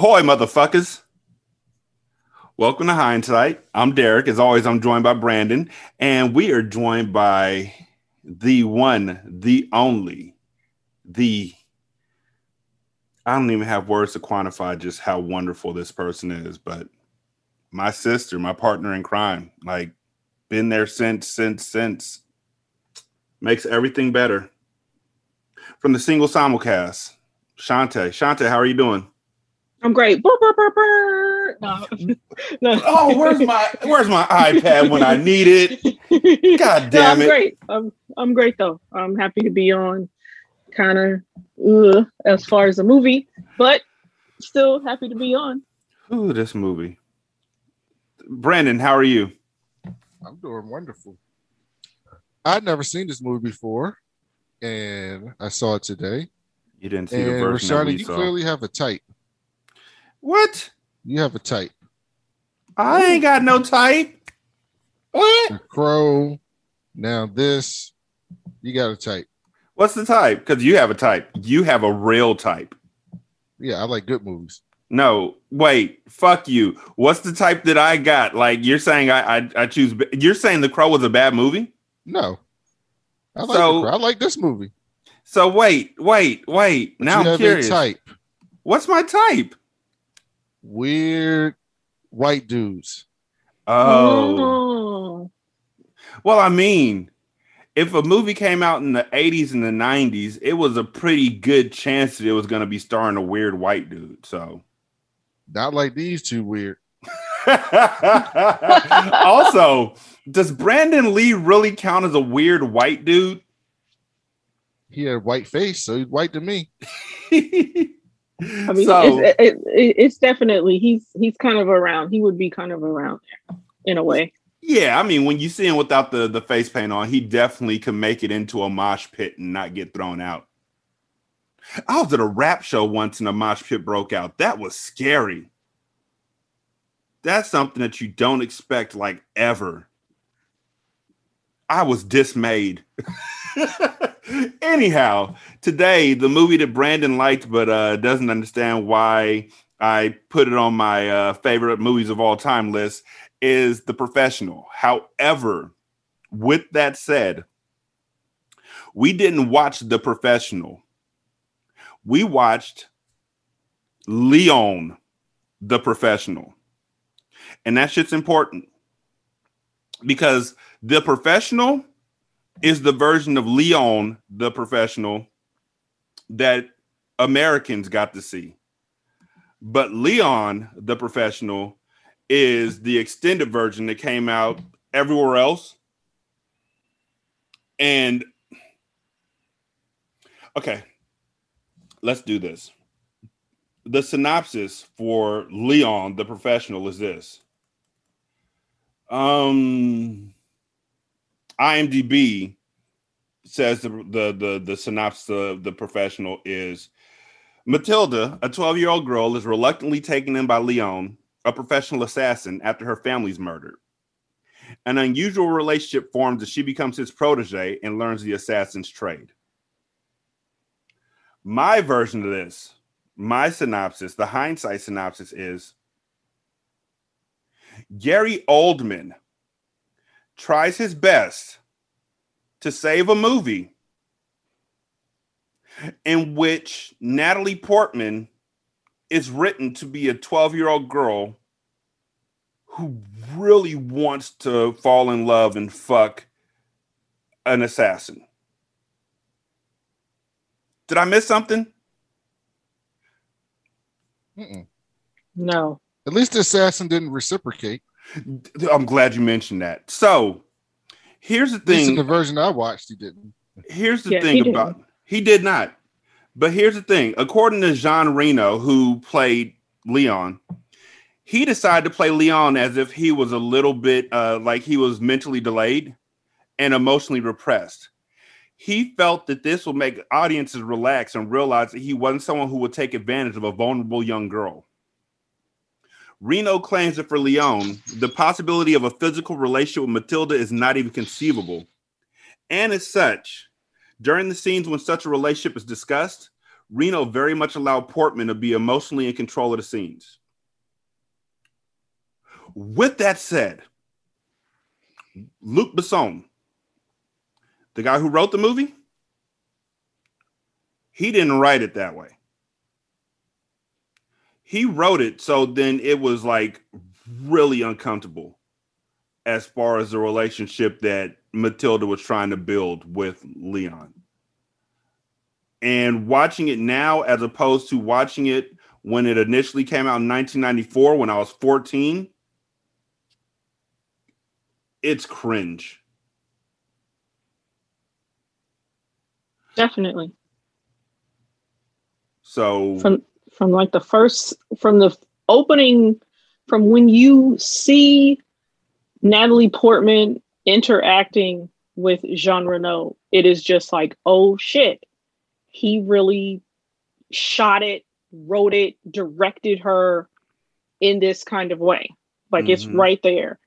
Ahoy, motherfuckers. Welcome to Hindsight. I'm Derek. As always, I'm joined by Brandon, and we are joined by the one, the only, the. I don't even have words to quantify just how wonderful this person is, but my sister, my partner in crime, like, been there since, since, since. Makes everything better. From the single simulcast, Shante. Shante, how are you doing? I'm great. Burr, burr, burr, burr. No. no. Oh, where's my where's my iPad when I need it? God damn no, I'm it. great. I'm I'm great though. I'm happy to be on. Kind of uh, as far as a movie, but still happy to be on. Ooh, this movie. Brandon, how are you? I'm doing wonderful. I'd never seen this movie before, and I saw it today. You didn't see the And version that Rashada, we you saw. clearly have a type. What? You have a type. I ain't got no type. What? The crow. Now this, you got a type. What's the type? Because you have a type. You have a real type. Yeah, I like good movies. No, wait, fuck you. What's the type that I got? Like you're saying I I, I choose. You're saying The Crow was a bad movie. No, I like. So- I like this movie. So wait, wait, wait. But now I'm curious. What's my type? Weird white dudes. Oh, Oh. well, I mean, if a movie came out in the 80s and the 90s, it was a pretty good chance that it was going to be starring a weird white dude. So, Not like these two weird. also, does Brandon Lee really count as a weird white dude? He had a white face, so he's white to me. I mean, so, it's, it, it, it's definitely he's he's kind of around. He would be kind of around there in a way. yeah, I mean, when you see him without the, the face paint on, he definitely can make it into a mosh pit and not get thrown out. I was at a rap show once and a mosh pit broke out. That was scary. That's something that you don't expect, like ever. I was dismayed. Anyhow, today the movie that Brandon liked but uh, doesn't understand why I put it on my uh, favorite movies of all time list is The Professional. However, with that said, we didn't watch The Professional. We watched Leon, The Professional. And that shit's important because The Professional is the version of Leon, The Professional that Americans got to see. But Leon, The Professional, is the extended version that came out everywhere else. And okay, let's do this. The synopsis for Leon the Professional is this. Um IMDb says the the the, the synopsis of the professional is Matilda, a 12-year-old girl, is reluctantly taken in by Leon, a professional assassin, after her family's murdered. An unusual relationship forms as she becomes his protege and learns the assassin's trade. My version of this, my synopsis, the hindsight synopsis is Gary Oldman tries his best to save a movie in which Natalie Portman is written to be a 12 year old girl who really wants to fall in love and fuck an assassin. Did I miss something? Mm-mm. No. At least the assassin didn't reciprocate. I'm glad you mentioned that. So here's the At least in thing. the version I watched, he didn't. here's the Yeah, he thing didn't. about he did not. But here's the thing. According to Jean Reno, who played Leon, he decided to play Leon as if he was a little bit uh, like he was mentally delayed and emotionally repressed. He felt that this will make audiences relax and realize that he wasn't someone who would take advantage of a vulnerable young girl. Reno claims that for Leon, the possibility of a physical relationship with Matilda is not even conceivable. And as such, during the scenes when such a relationship is discussed, Reno very much allowed Portman to be emotionally in control of the scenes. With that said, Luc Besson, the guy who wrote the movie, he didn't write it that way. He wrote it so then it was like really uncomfortable as far as the relationship that Matilda was trying to build with Leon. And watching it now, as opposed to watching it when it initially came out in 1994 when I was 14, it's cringe. Definitely. So from from like the first from the opening from when you see Natalie Portman interacting with Jean Reno, it is just like, oh shit. He really shot it, wrote it, directed her in this kind of way. Like mm-hmm. it's right there.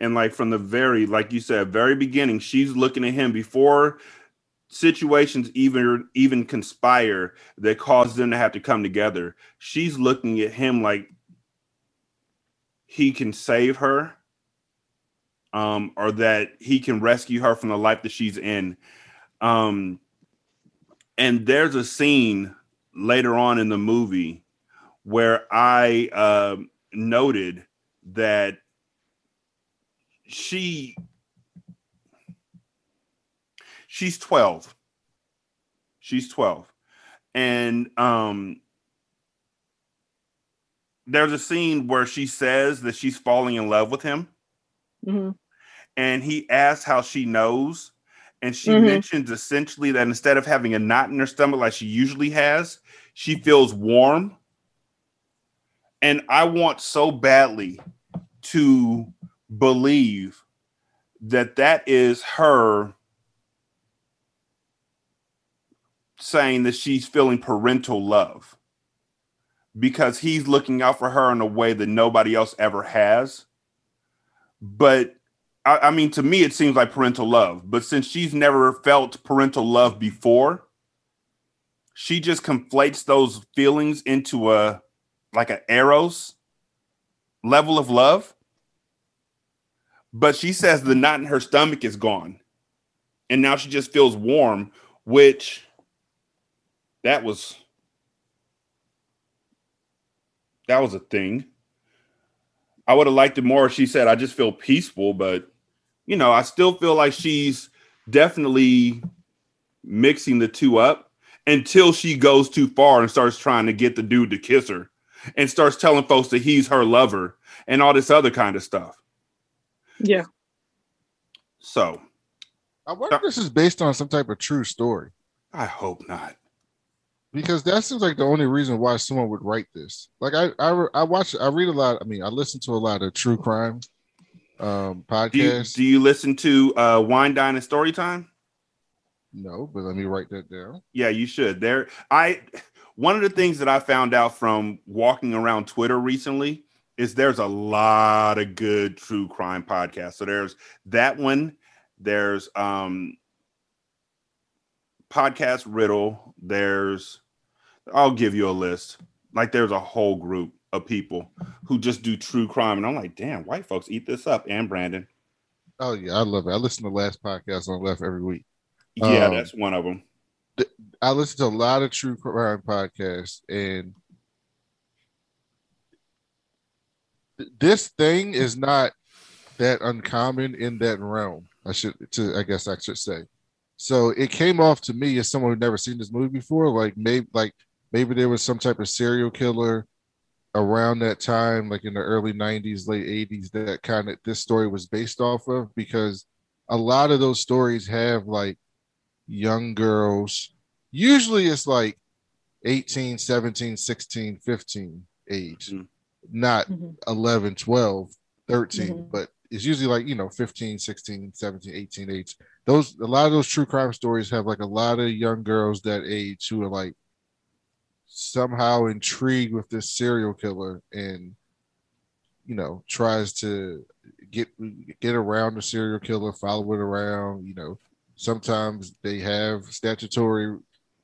And like from the very, like you said, very beginning, she's looking at him before situations even even conspire that cause them to have to come together. She's looking at him like he can save her um, or that he can rescue her from the life that she's in. Um, and there's a scene later on in the movie where I uh, noted that she she's 12 she's 12 and um there's a scene where she says that she's falling in love with him. Mm-hmm. and he asks how she knows. And she mm-hmm. mentions essentially that instead of having a knot in her stomach like she usually has she feels warm. And i want so badly to believe that that is her saying that she's feeling parental love because he's looking out for her in a way that nobody else ever has. But I, I, mean, to me, it seems like parental love. But since she's never felt parental love before, she just conflates those feelings into a like an eros level of love. But she says the knot in her stomach is gone. And now she just feels warm, which that was that was a thing. I would have liked it more if she said, I just feel peaceful, but you know, I still feel like she's definitely mixing the two up until she goes too far and starts trying to get the dude to kiss her and starts telling folks that he's her lover and all this other kind of stuff. Yeah. So I wonder if this is based on some type of true story. I hope not. Because that seems like the only reason why someone would write this. Like I, I, I watch, I read a lot. I mean, I listen to a lot of true crime um podcasts. Do you, do you listen to uh Wine Dine and Story Time? No, but let me write that down. Yeah, you should. There, I one of the things that I found out from walking around Twitter recently is there's a lot of good true crime podcasts. So there's that one. There's um podcast riddle. There's I'll give you a list. Like there's a whole group of people who just do true crime, and I'm like, damn, white folks eat this up. And Brandon. Oh yeah, I love it. I listen to the last podcast on left every week. Yeah, um, that's one of them. I listen to a lot of true crime podcasts, and this thing is not that uncommon in that realm. I should, to I guess I should say. So it came off to me as someone who'd never seen this movie before. Like maybe, like maybe there was some type of serial killer around that time, like in the early '90s, late '80s, that kind of this story was based off of. Because a lot of those stories have like young girls. Usually, it's like 18, 17, 16, 15 age. Mm-hmm not mm-hmm. 11, 12, 13, mm-hmm. but it's usually like, you know, 15, 16, 17, 18 age. Those, a lot of those true crime stories have like a lot of young girls that age who are like somehow intrigued with this serial killer and, you know, tries to get get around the serial killer, follow it around. You know, sometimes they have statutory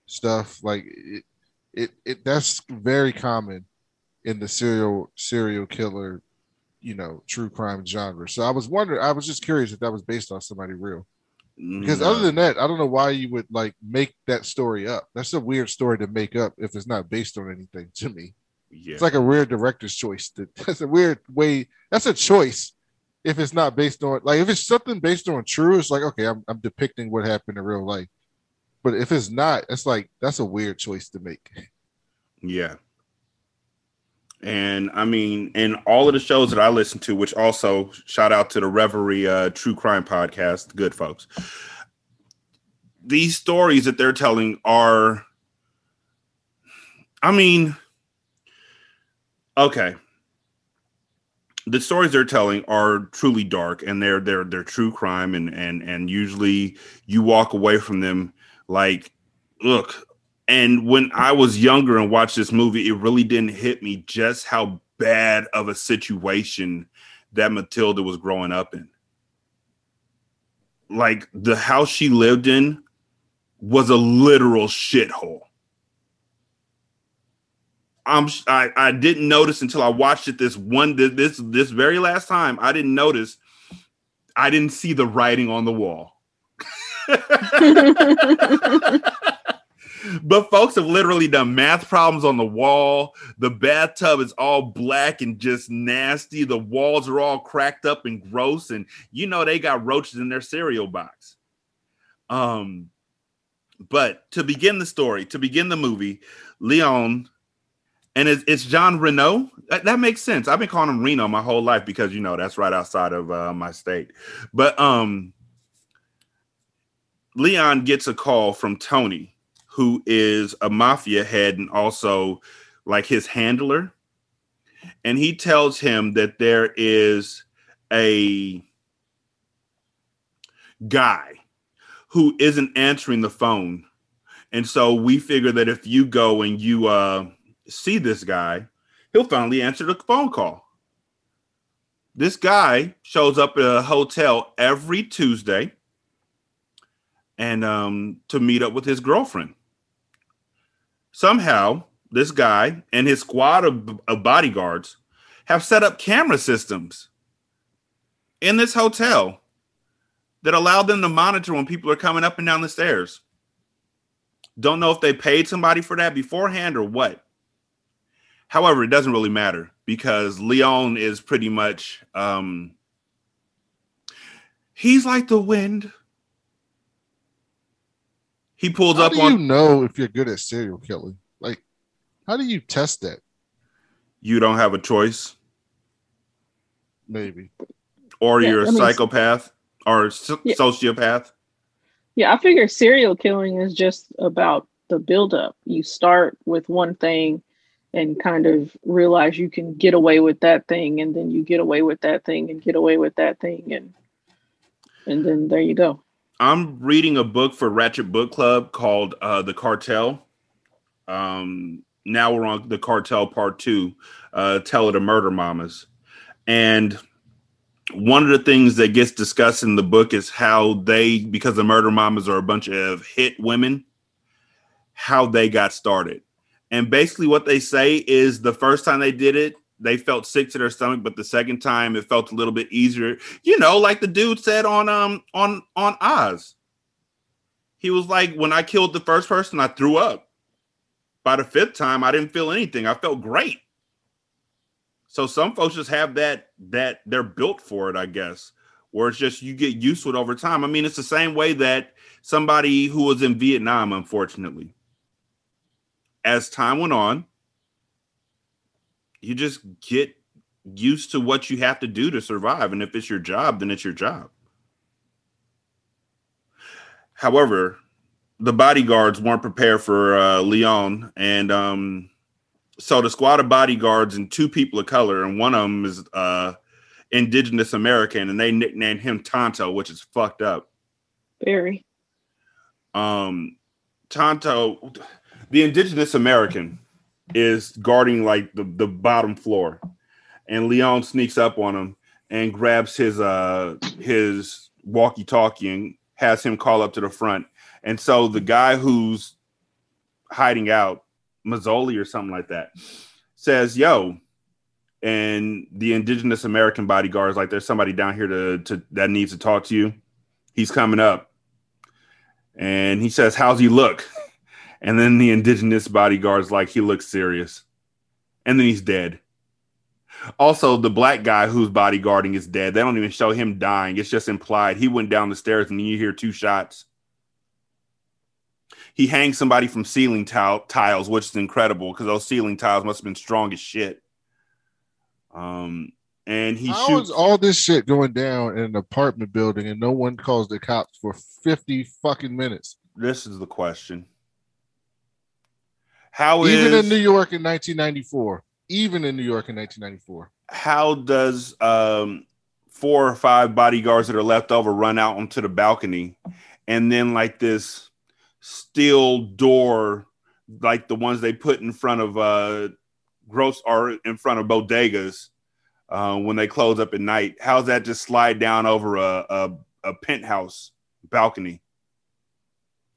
stuff. Like it, it, it that's very common in the serial serial killer, you know, true crime genre. So I was wondering, I was just curious if that was based on somebody real. Because No. other than that, I don't know why you would like make that story up. That's a weird story to make up if it's not based on anything to me. yeah. It's like a weird director's choice. That, that's a weird way. That's a choice if it's not based on like if it's something based on true. It's like okay, I'm I'm depicting what happened in real life. But if it's not, it's like that's a weird choice to make. Yeah. And I mean, in all of the shows that I listen to, which also shout out to the Reverie uh, True Crime Podcast, good folks. These stories that they're telling are, I mean, okay. The stories they're telling are truly dark, and they're they're they're true crime, and and and usually you walk away from them like, look, and when I was younger and watched this movie, it really didn't hit me just how bad of a situation that Matilda was growing up in. Like the house she lived in was a literal shithole. I'm I, I didn't notice until I watched it this one this this very last time. I didn't notice. I didn't see the writing on the wall. but folks have literally done math problems on the wall. The bathtub is all black and just nasty. The walls are all cracked up and gross, and you know they got roaches in their cereal box. Um, but to begin the story, to begin the movie, Leon, and it's, it's John Reno. That, that makes sense. I've been calling him Reno my whole life because you know that's right outside of uh, my state. But um, Leon gets a call from Tony, who is a mafia head and also like his handler. And he tells him that there is a guy who isn't answering the phone. And so we figure that if you go and you uh, see this guy, he'll finally answer the phone call. This guy shows up at a hotel every Tuesday and um, to meet up with his girlfriend. Somehow, this guy and his squad of, of bodyguards have set up camera systems in this hotel that allow them to monitor when people are coming up and down the stairs. Don't know if they paid somebody for that beforehand or what. However, it doesn't really matter because Leon is pretty much um he's like the wind. He pulled How up do on you know if you're good at serial killing? Like, how do you test that? you don't have a choice Maybe. or Yeah, you're a that makes- psychopath or a so- Yeah. sociopath. Yeah, I figure serial killing is just about the buildup. You start with one thing and kind of realize you can get away with that thing, and then you get away with that thing and get away with that thing, and and then there you go. I'm reading a book for Ratchet Book Club called uh, The Cartel. Um, now we're on the Cartel Part Two, uh, Tell It to Murder Mamas, and one of the things that gets discussed in the book is how they, because the Murder Mamas are a bunch of hit women, how they got started. And basically, what they say is the first time they did it, they felt sick to their stomach, but the second time it felt a little bit easier. You know, like the dude said on um on on Oz. He was like, when I killed the first person, I threw up. By the fifth time, I didn't feel anything. I felt great. So some folks just have that that they're built for it, I guess, where it's just you get used to it over time. I mean, it's the same way that somebody who was in Vietnam, unfortunately, as time went on, you just get used to what you have to do to survive. And if it's your job, then it's your job. However, the bodyguards weren't prepared for uh, Leon, and um, so the squad of bodyguards and two people of color, and one of them is uh, indigenous American, and they nicknamed him Tonto, which is fucked up. Very. Um, Tonto, the indigenous American, is guarding like the, the bottom floor, and Leon sneaks up on him and grabs his uh his walkie-talkie and has him call up to the front. And so the guy who's hiding out, Mazzoli or something like that, says, "Yo." And the indigenous American bodyguard is like, "There's somebody down here to, to that needs to talk to you. He's coming up." And he says, "How's he look?" And then the indigenous bodyguard's like, "He looks serious." And then he's dead. Also, the black guy who's bodyguarding is dead. They don't even show him dying. It's just implied. He went down the stairs and then you hear two shots. He hangs somebody from ceiling tile, tiles, which is incredible because those ceiling tiles must have been strong as shit. Um, and he How shoots is all this shit going down in an apartment building and no one calls the cops for 50 fucking minutes? This is the question. How Even is- in New York in 1994. Even in New York in 1994. how does um four or five bodyguards that are left over run out onto the balcony and then like this steel door like the ones they put in front of uh gross or in front of bodegas uh, when they close up at night how's that just slide down over a, a, a penthouse balcony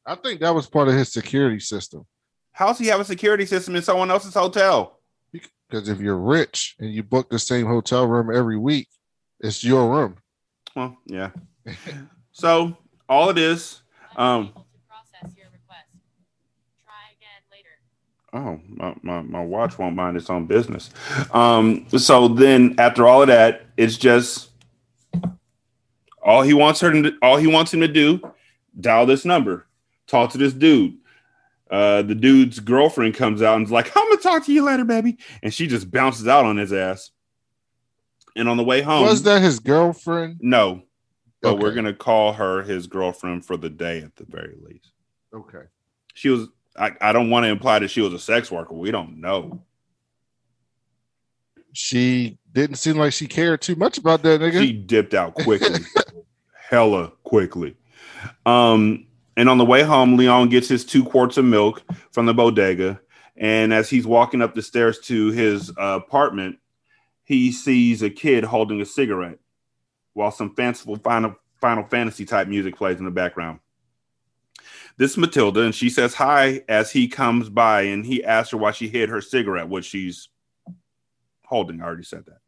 I think that was part of his security system. How's he have a security system in someone else's hotel Because if you're rich and you book the same hotel room every week, it's your room. well yeah so all it is um Unable to process your request. Try again later. Oh, my, my, my watch won't mind its own business. Um, so then after all of that, it's just all he wants her to all he wants him to do, dial this number, talk to this dude. Uh, the dude's girlfriend comes out and is like, I'm gonna talk to you later, baby. And she just bounces out on his ass. And on the way home, was that his girlfriend? no, but we're gonna call her his girlfriend for the day at the very least. Okay. She was I, I don't want to imply that she was a sex worker. We don't know. She didn't seem like she cared too much about that nigga. She dipped out quickly, hella quickly. Um, and on the way home, Leon gets his two quarts of milk from the bodega. And as he's walking up the stairs to his uh, apartment, he sees a kid holding a cigarette while some fanciful Final, Final Fantasy type music plays in the background. This is Matilda, and she says hi as he comes by, and he asks her why she hid her cigarette, which she's holding. I already said that.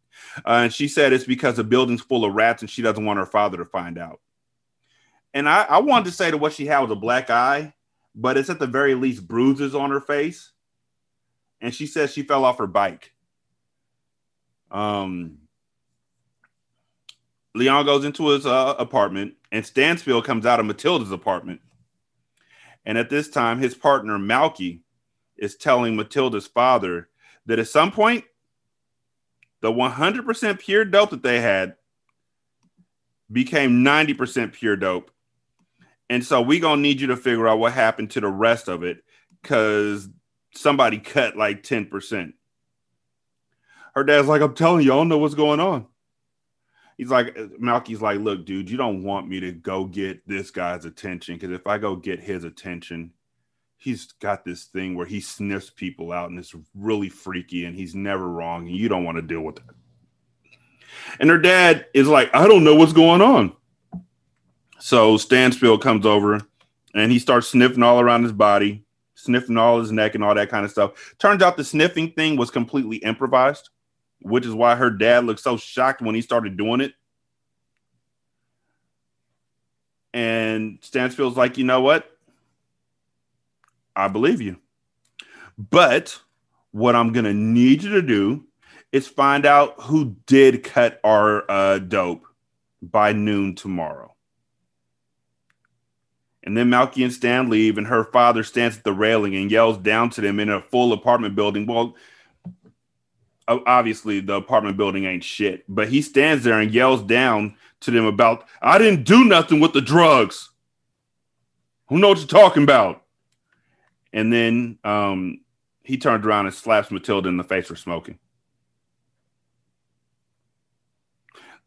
Uh, and she said it's because the building's full of rats and she doesn't want her father to find out. And I, I wanted to say that what she had was a black eye, but it's at the very least bruises on her face. And she says she fell off her bike. Um, Leon goes into his uh, apartment, and Stansfield comes out of Matilda's apartment. And at this time, his partner Malky is telling Matilda's father that at some point the 100% pure dope that they had became 90% pure dope. And so we to need you to figure out what happened to the rest of it cuz somebody cut like 10%. Her dad's like, "I'm telling you, I don't know what's going on." He's like Malky's like, "Look, dude, you don't want me to go get this guy's attention cuz if I go get his attention, he's got this thing where he sniffs people out and it's really freaky and he's never wrong and you don't want to deal with that. And her dad is like, I don't know what's going on. So Stansfield comes over and he starts sniffing all around his body, sniffing all his neck and all that kind of stuff. Turns out the sniffing thing was completely improvised, which is why her dad looked so shocked when he started doing it. And Stansfield's like, you know what? I believe you. But what I'm going to need you to do is find out who did cut our uh, dope by noon tomorrow. And then Malky and Stan leave, and her father stands at the railing and yells down to them in a full apartment building. Well, obviously, the apartment building ain't shit, but he stands there and yells down to them about, I didn't do nothing with the drugs. Who know what you're talking about? And then um, he turns around and slaps Matilda in the face for smoking.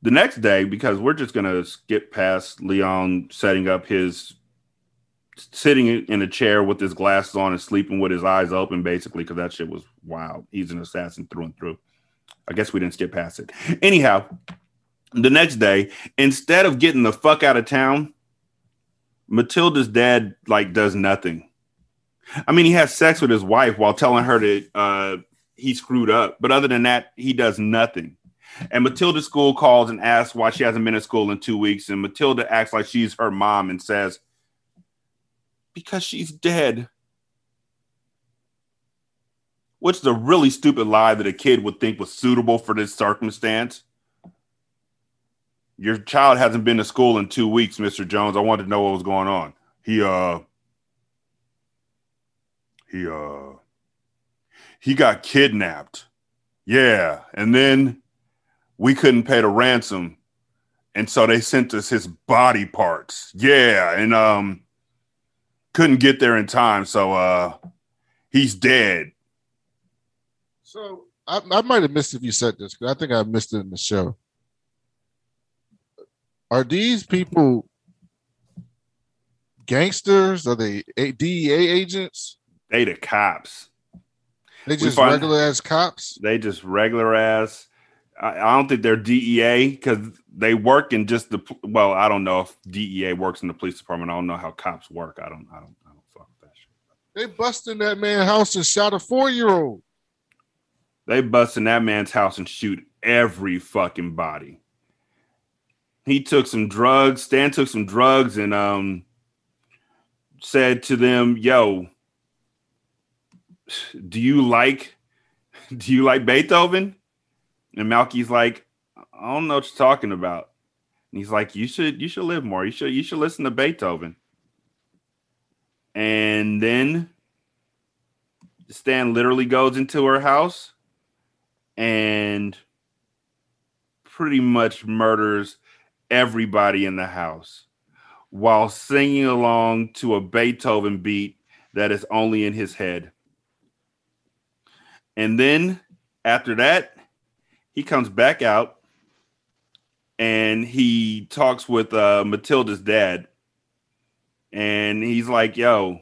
The next day, because we're just going to skip past Leon setting up his sitting in a chair with his glasses on and sleeping with his eyes open, basically, because that shit was wild. He's an assassin through and through. I guess we didn't skip past it. Anyhow, the next day, instead of getting the fuck out of town, Matilda's dad like does nothing. I mean, he has sex with his wife while telling her that uh, he screwed up. But other than that, he does nothing. And Matilda's school calls and asks why she hasn't been at school in two weeks. And Matilda acts like she's her mom and says, Because she's dead. Which is a really stupid lie that a kid would think was suitable for this circumstance. Your child hasn't been to school in two weeks, Mr. Jones. I wanted to know what was going on. He, uh, he, uh, he got kidnapped. Yeah. And then we couldn't pay the ransom. And so they sent us his body parts. Yeah. And, um, couldn't get there in time. So, uh, he's dead. So I, I might have missed if you said this because I think I missed it in the show. Are these people gangsters? Are they A- DEA agents? They the cops. They just regular ass cops? They just regular ass. I, I don't think they're DEA because they work in just the. Well, I don't know if DEA works in the police department. I don't know how cops work. I don't. I don't. I don't fuck with that shit. They busted that man's house and shot a four year old. They bust in that man's house and shoot every fucking body. He took some drugs. Stan took some drugs and um said to them, "Yo, do you like do you like Beethoven?" And Malky's like, "I don't know what you're talking about." And he's like, "You should you should live more. You should you should listen to Beethoven." And then Stan literally goes into her house and pretty much murders everybody in the house while singing along to a Beethoven beat that is only in his head. And then after that, he comes back out and he talks with uh, Matilda's dad. And he's like, yo,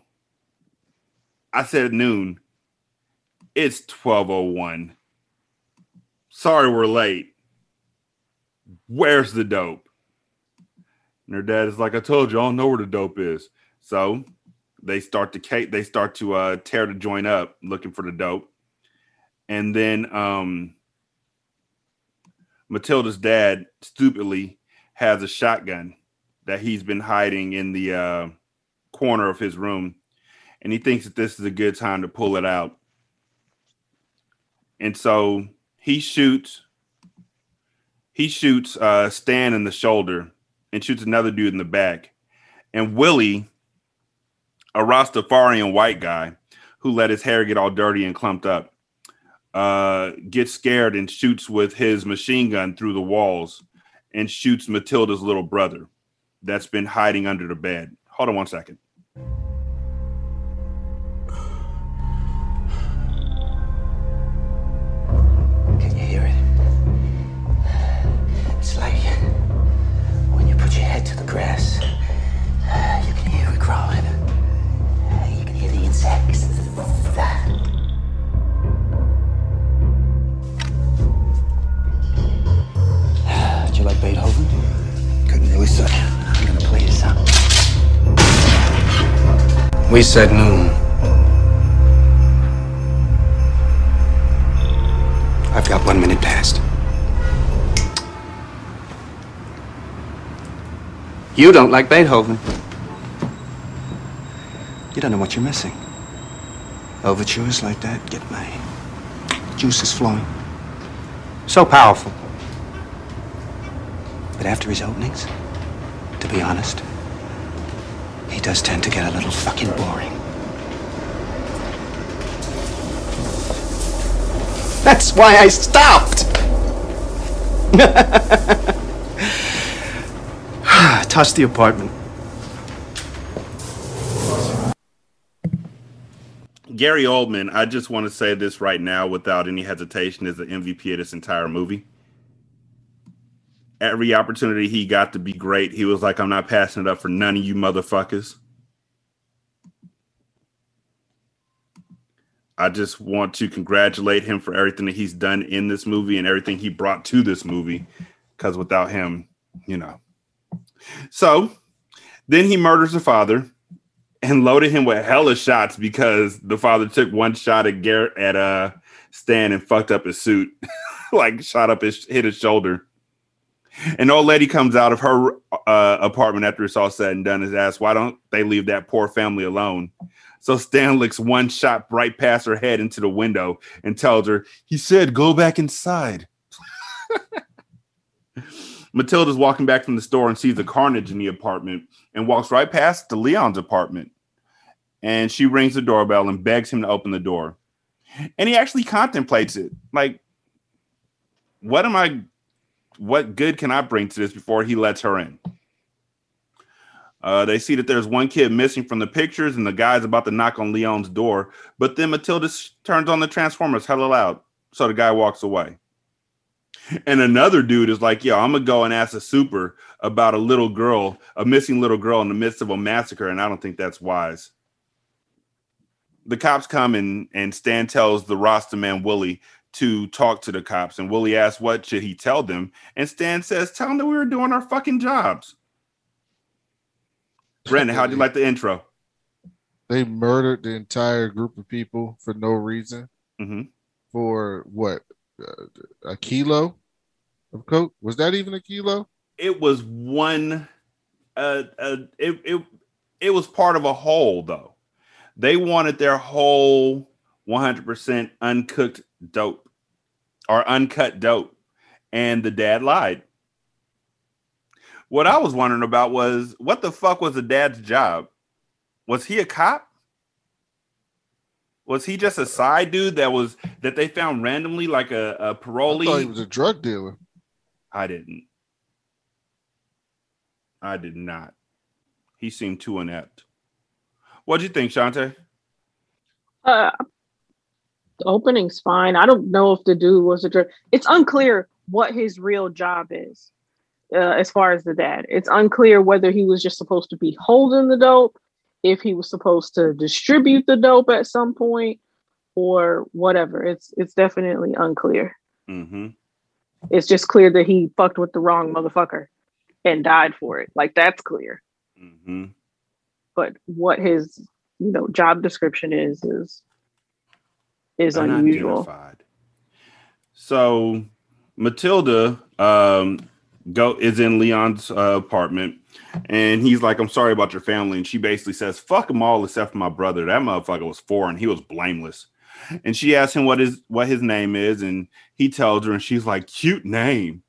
I said noon. It's 1201 sorry we're late. Where's the dope? And her dad is like, I told you, I don't know where the dope is. So they start to they start to uh, tear the joint up looking for the dope. And then um, Matilda's dad stupidly has a shotgun that he's been hiding in the uh, corner of his room. And he thinks that this is a good time to pull it out. And so he shoots he shoots uh Stan in the shoulder and shoots another dude in the back. And Willie, a Rastafarian white guy who let his hair get all dirty and clumped up, uh, gets scared and shoots with his machine gun through the walls and shoots Matilda's little brother that's been hiding under the bed. Hold on one second. Can you hear it? It's like when you put your head to the grass, We said noon. I've got one minute past. You don't like Beethoven. You don't know what you're missing. Overtures like that get my juices flowing. So powerful. But after his openings, to be honest, he does tend to get a little fucking boring. That's why I stopped. Toss the apartment. Gary Oldman, I just want to say this right now without any hesitation, is the MVP of this entire movie. Every opportunity he got to be great, he was like, I'm not passing it up for none of you motherfuckers. I just want to congratulate him for everything that he's done in this movie and everything he brought to this movie. Because without him, you know. So then he murders the father and loaded him with hella shots because the father took one shot at Garrett at uh Stan and fucked up his suit, like shot up his hit his shoulder. An old lady comes out of her uh, apartment after it's all said and done. Is asked, "Why don't they leave that poor family alone?" So Stan licks one shot right past her head into the window and tells her, "He said go back inside." Matilda's walking back from the store and sees the carnage in the apartment and walks right past the Leon's apartment. And she rings the doorbell and begs him to open the door. And he actually contemplates it. Like, what am I, what good can I bring to this before he lets her in? Uh, they see that there's one kid missing from the pictures, and the guy's about to knock on Leon's door. But then Matilda turns on the Transformers hella loud. So the guy walks away. And another dude is like, yo, I'm gonna go and ask a super about a little girl, a missing little girl in the midst of a massacre, and I don't think that's wise. The cops come and and Stan tells the Rasta man Willie to talk to the cops, and Willie asks what should he tell them, and Stan says, "Tell them that we were doing our fucking jobs." Brandon, how'd you like the intro? They murdered the entire group of people for no reason. hmm For what? Uh, a kilo of coke? Was that even a kilo? It was one. Uh, uh, it it it was part of a whole though. They wanted their whole 100% uncooked dope or uncut dope, and the dad lied. What I was wondering about was what the fuck was the dad's job? Was he a cop? Was he just a side dude that was that they found randomly, like a, a I thought he was a drug dealer. I didn't. I did not. He seemed too inept. What'd you think, Shante? Uh, the opening's fine. I don't know if the dude was a drug. It's unclear what his real job is. Uh, as far as the dad, it's unclear whether he was just supposed to be holding the dope, if he was supposed to distribute the dope at some point, or whatever. It's it's definitely unclear. Mm-hmm. It's just clear that he fucked with the wrong motherfucker and died for it. Like that's clear. Mm-hmm. But what his you know job description is is is unusual. So Matilda um go is in Leon's uh, apartment and he's like, I'm sorry about your family. And she basically says, Fuck them all except for my brother. That motherfucker was foreign. He was blameless. And she asks him what his what his name is, and he tells her, and she's like, cute name.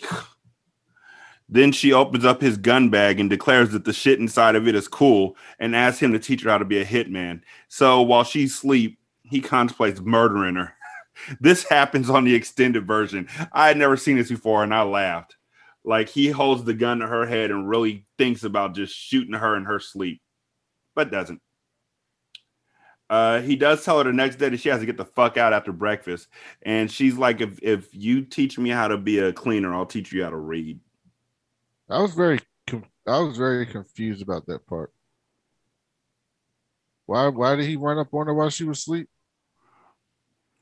then she opens up his gun bag and declares that the shit inside of it is cool and asks him to teach her how to be a hitman. So while she's asleep, he contemplates murdering her. this happens on the extended version. I had never seen this before, and I laughed. Like he holds the gun to her head and really thinks about just shooting her in her sleep, but doesn't. Uh, he does tell her the next day that she has to get the fuck out after breakfast, and she's like, "If if you teach me how to be a cleaner, I'll teach you how to read." I was very I was very confused about that part. Why why did he run up on her while she was asleep?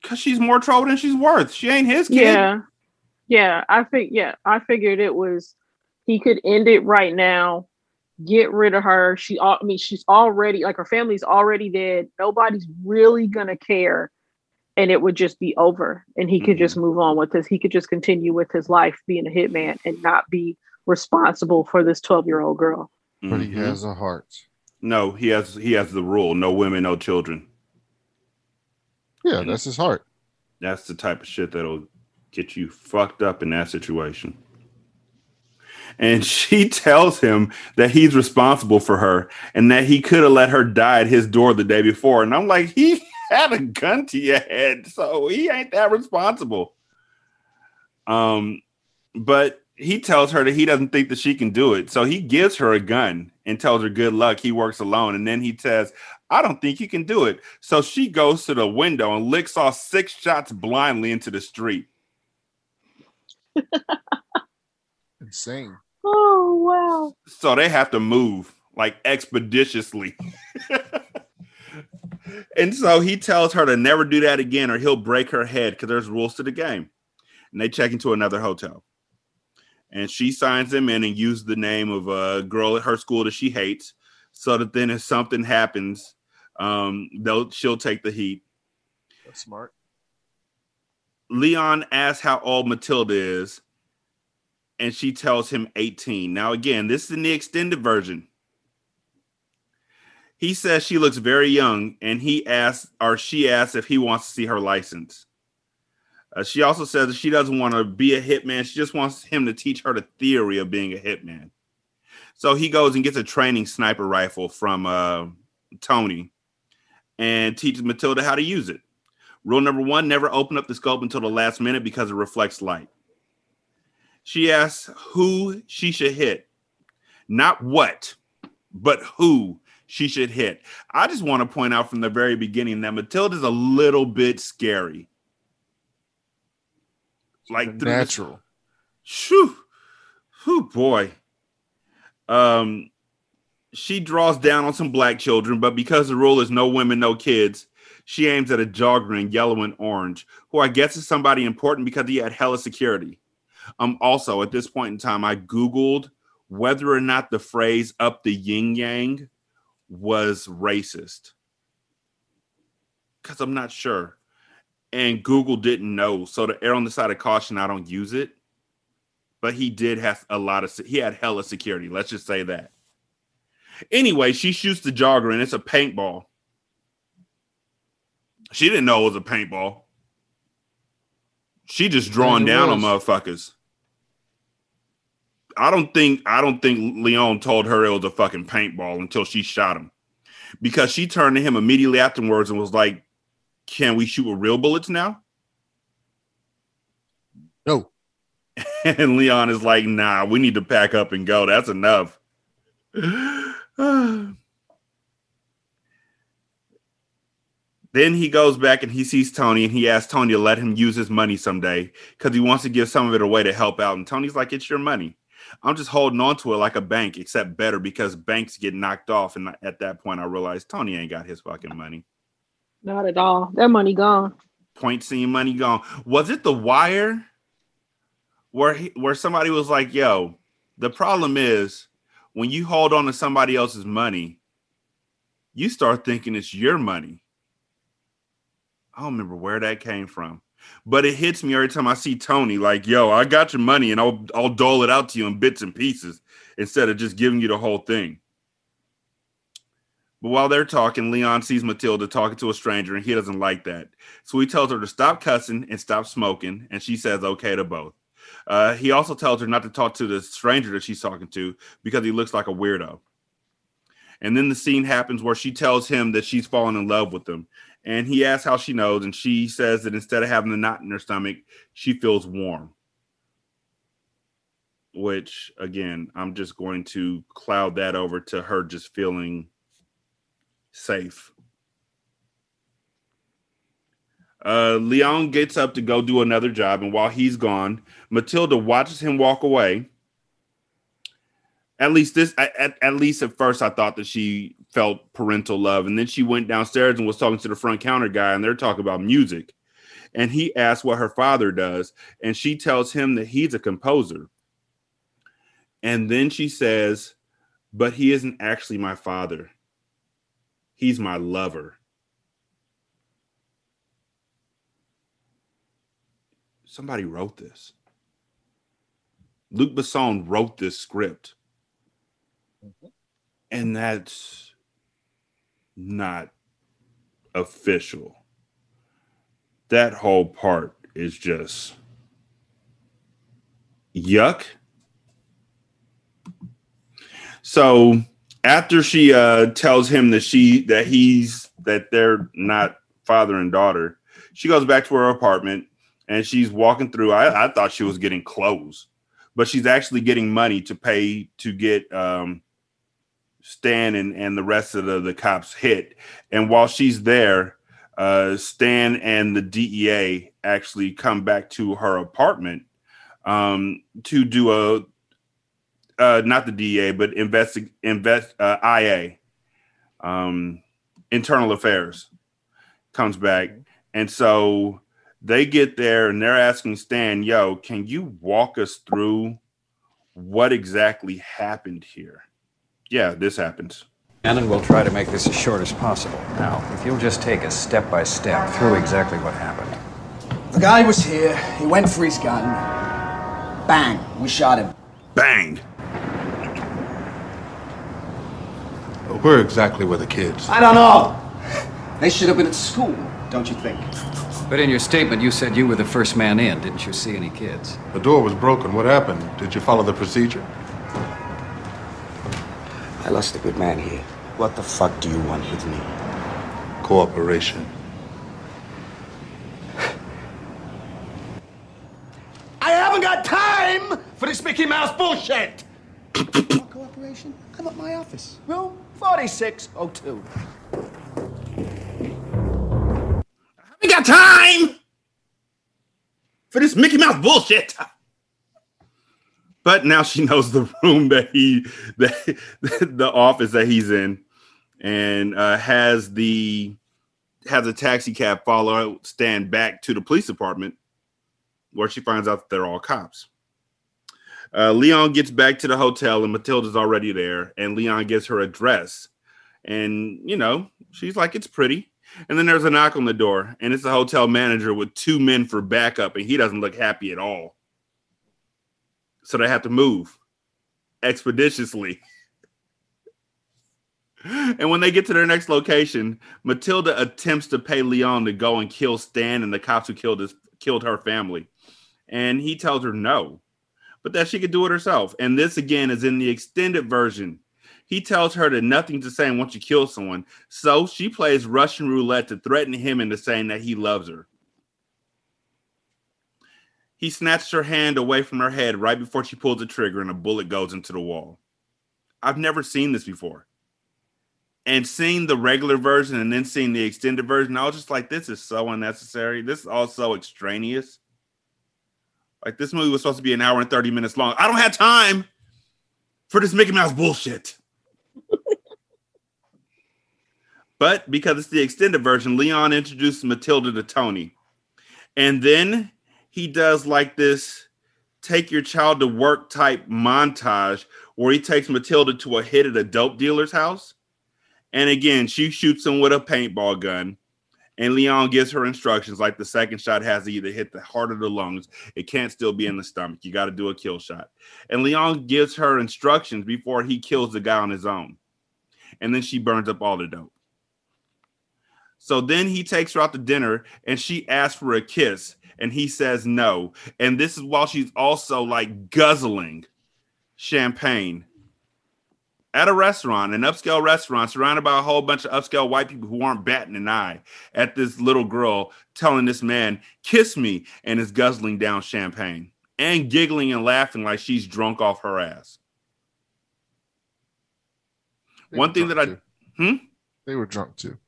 Cause she's more trouble than she's worth. She ain't his kid. Yeah. Yeah. I think yeah, I figured it was he could end it right now, get rid of her. She al- I mean, she's already like her family's already dead. Nobody's really gonna care. And it would just be over. And he could just move on with this. He could just continue with his life being a hitman and not be responsible for this 12 year old girl. But he Mhm. has a heart. no. He has he has the rule: no women, no children. Yeah, Mhm. that's his heart. That's the type of shit that'll get you fucked up in that situation. And she tells him that he's responsible for her and that he could have let her die at his door the day before. And I'm like, he had a gun to your head, so he ain't that responsible. Um, but he tells her that he doesn't think that she can do it. So he gives her a gun and tells her good luck. He works alone. And then he says, I don't think you can do it. So she goes to the window and licks off six shots blindly into the street. Insane. Oh wow. So they have to move like expeditiously. and so he tells her to never do that again or he'll break her head because there's rules to the game. And they check into another hotel. And she signs him in and uses the name of a girl at her school that she hates. so that then if something happens, um, they'll she'll take the heat. That's smart. Leon asks how old Matilda is, and she tells him 18. Now, again, this is in the extended version. He says she looks very young, and he asks, or she asks, if he wants to see her license. Uh, she also says that she doesn't want to be a hitman. She just wants him to teach her the theory of being a hitman. So he goes and gets a training sniper rifle from uh, Tony and teaches Matilda how to use it. Rule number one never open up the scope until the last minute because it reflects light. She asks who she should hit, not what, but who she should hit. I just want to point out from the very beginning that Matilda's a little bit scary. Like this- Natural. Shoo, whew, boy. Um, she draws down on some black children, but because the rule is no women, no kids, she aims at a jogger in yellow and orange, who I guess is somebody important because he had hella security. Um, also at this point in time, I googled whether or not the phrase "up the yin yang" was racist because I'm not sure, and Google didn't know. So to err on the side of caution, I don't use it but he did have a lot of he had hella security. Let's just say that. Anyway, she shoots the jogger and it's a paintball. She didn't know it was a paintball. She just drawing it down on motherfuckers. I don't think I don't think Leon told her it was a fucking paintball until she shot him. Because she turned to him immediately afterwards and was like, Can we shoot with real bullets now? No. And Leon is like, nah, we need to pack up and go. That's enough. then he goes back and he sees Tony and he asks Tony to let him use his money someday because he wants to give some of it away to help out. And Tony's like, it's your money. I'm just holding on to it like a bank, except better because banks get knocked off. And at that point, I realized Tony ain't got his fucking money. Not at all. That money gone. Point scene money gone. Was it the wire where he, where somebody was like, "Yo, the problem is when you hold on to somebody else's money, you start thinking it's your money." I don't remember where that came from, but it hits me every time I see Tony. Like, "Yo, I got your money, and I'll I'll dole it out to you in bits and pieces instead of just giving you the whole thing." But while they're talking, Leon sees Matilda talking to a stranger, and he doesn't like that. So he tells her to stop cussing and stop smoking, and she says okay to both. Uh, he also tells her not to talk to the stranger that she's talking to because he looks like a weirdo. And then the scene happens where she tells him that she's fallen in love with him. And he asks how she knows, and she says that instead of having the knot in her stomach, she feels warm. Which, again, I'm just going to cloud that over to her just feeling safe. Uh, Leon gets up to go do another job, and while he's gone, Matilda watches him walk away. At least this, at, at least at first, I thought that she felt parental love, and then she went downstairs and was talking to the front counter guy, and they're talking about music. And he asks what her father does, and she tells him that he's a composer. And then she says, "But he isn't actually my father. He's my lover." Somebody wrote this. Luc Besson wrote this script. And that's not official. That whole part is just yuck. So after she uh tells him that she that he's that they're not father and daughter, she goes back to her apartment and she's walking through. I, I thought she was getting clothes, but she's actually getting money to pay to get um, Stan and, and the rest of the, the cops hit. And while she's there, uh, Stan and the DEA actually come back to her apartment um, to do a uh, not the DEA, but invest invest uh, IA, um, internal affairs, comes back, and so they get there and they're asking Stan, "Yo, can you walk us through what exactly happened here?" Yeah, this happens. And we'll try to make this as short as possible. Now, if you'll just take us step by step through exactly what happened. The guy was here. He went for his gun. Bang! We shot him. Bang. Where exactly were the kids? I don't know. They should have been at school, don't you think? But in your statement, you said you were the first man in. Didn't you see any kids? The door was broken. What happened? Did you follow the procedure? I lost a good man here. What the fuck do you want with me? Cooperation. I haven't got time for this Mickey Mouse bullshit! Cooperation? I'm at my office. Room 4602. I got time for this Mickey Mouse bullshit. But now she knows the room that he, the, the office that he's in, and uh, has the has a taxi cab follow Stan back to the police department, where she finds out that they're all cops. Uh, Leon gets back to the hotel, and Matilda's already there, and Leon gives her address, and you know she's like, "It's pretty." And then there's a knock on the door, and it's the hotel manager with two men for backup, and he doesn't look happy at all. So they have to move expeditiously. And when they get to their next location, Matilda attempts to pay Leon to go and kill Stan and the cops who killed his killed her family. And he tells her no, but that she could do it herself. And this again is in the extended version. He tells her that nothing to say once you kill someone. So she plays Russian roulette to threaten him into saying that he loves her. He snatches her hand away from her head right before she pulls the trigger and a bullet goes into the wall. I've never seen this before. And seeing the regular version and then seeing the extended version, I was just like, this is so unnecessary. This is all so extraneous. Like, this movie was supposed to be an hour and 30 minutes long. I don't have time for this Mickey Mouse bullshit. But because it's the extended version, Leon introduces Matilda to Tony. And then he does like this take your child to work type montage where he takes Matilda to a hit at a dope dealer's house. And again, she shoots him with a paintball gun. And Leon gives her instructions like the second shot has to either hit the heart or the lungs. It can't still be in the stomach. You got to do a kill shot. And Leon gives her instructions before he kills the guy on his own. And then she burns up all the dope. So then he takes her out to dinner and she asks for a kiss and he says no. And this is while she's also like guzzling champagne at a restaurant, an upscale restaurant, surrounded by a whole bunch of upscale white people who aren't batting an eye at this little girl telling this man, kiss me, and is guzzling down champagne and giggling and laughing like she's drunk off her ass. They One thing that I, too. hmm? They were drunk too.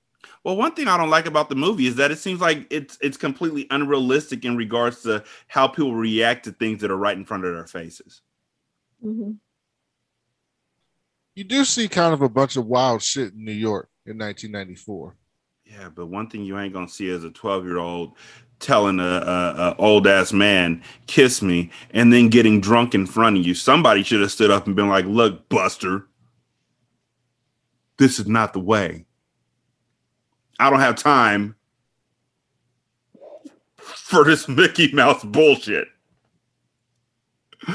Well, one thing I don't like about the movie is that it seems like it's it's completely unrealistic in regards to how people react to things that are right in front of their faces. hmm You do see kind of a bunch of wild shit in New York in 1994. Yeah, but one thing you ain't gonna see is a twelve year old telling a, a, a old ass man kiss me and then getting drunk in front of you. Somebody should have stood up and been like, "Look, Buster, this is not the way. I don't have time for this Mickey Mouse bullshit."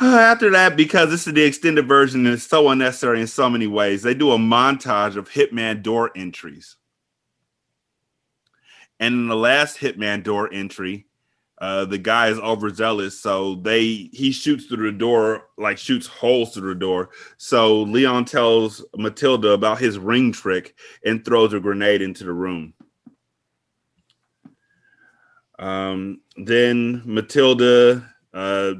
After that, because this is the extended version and it's so unnecessary in so many ways, they do a montage of Hitman door entries. And in the last Hitman door entry, uh, the guy is overzealous, so they he shoots through the door, like shoots holes through the door. So Leon tells Matilda about his ring trick and throws a grenade into the room. Um, then Matilda uh,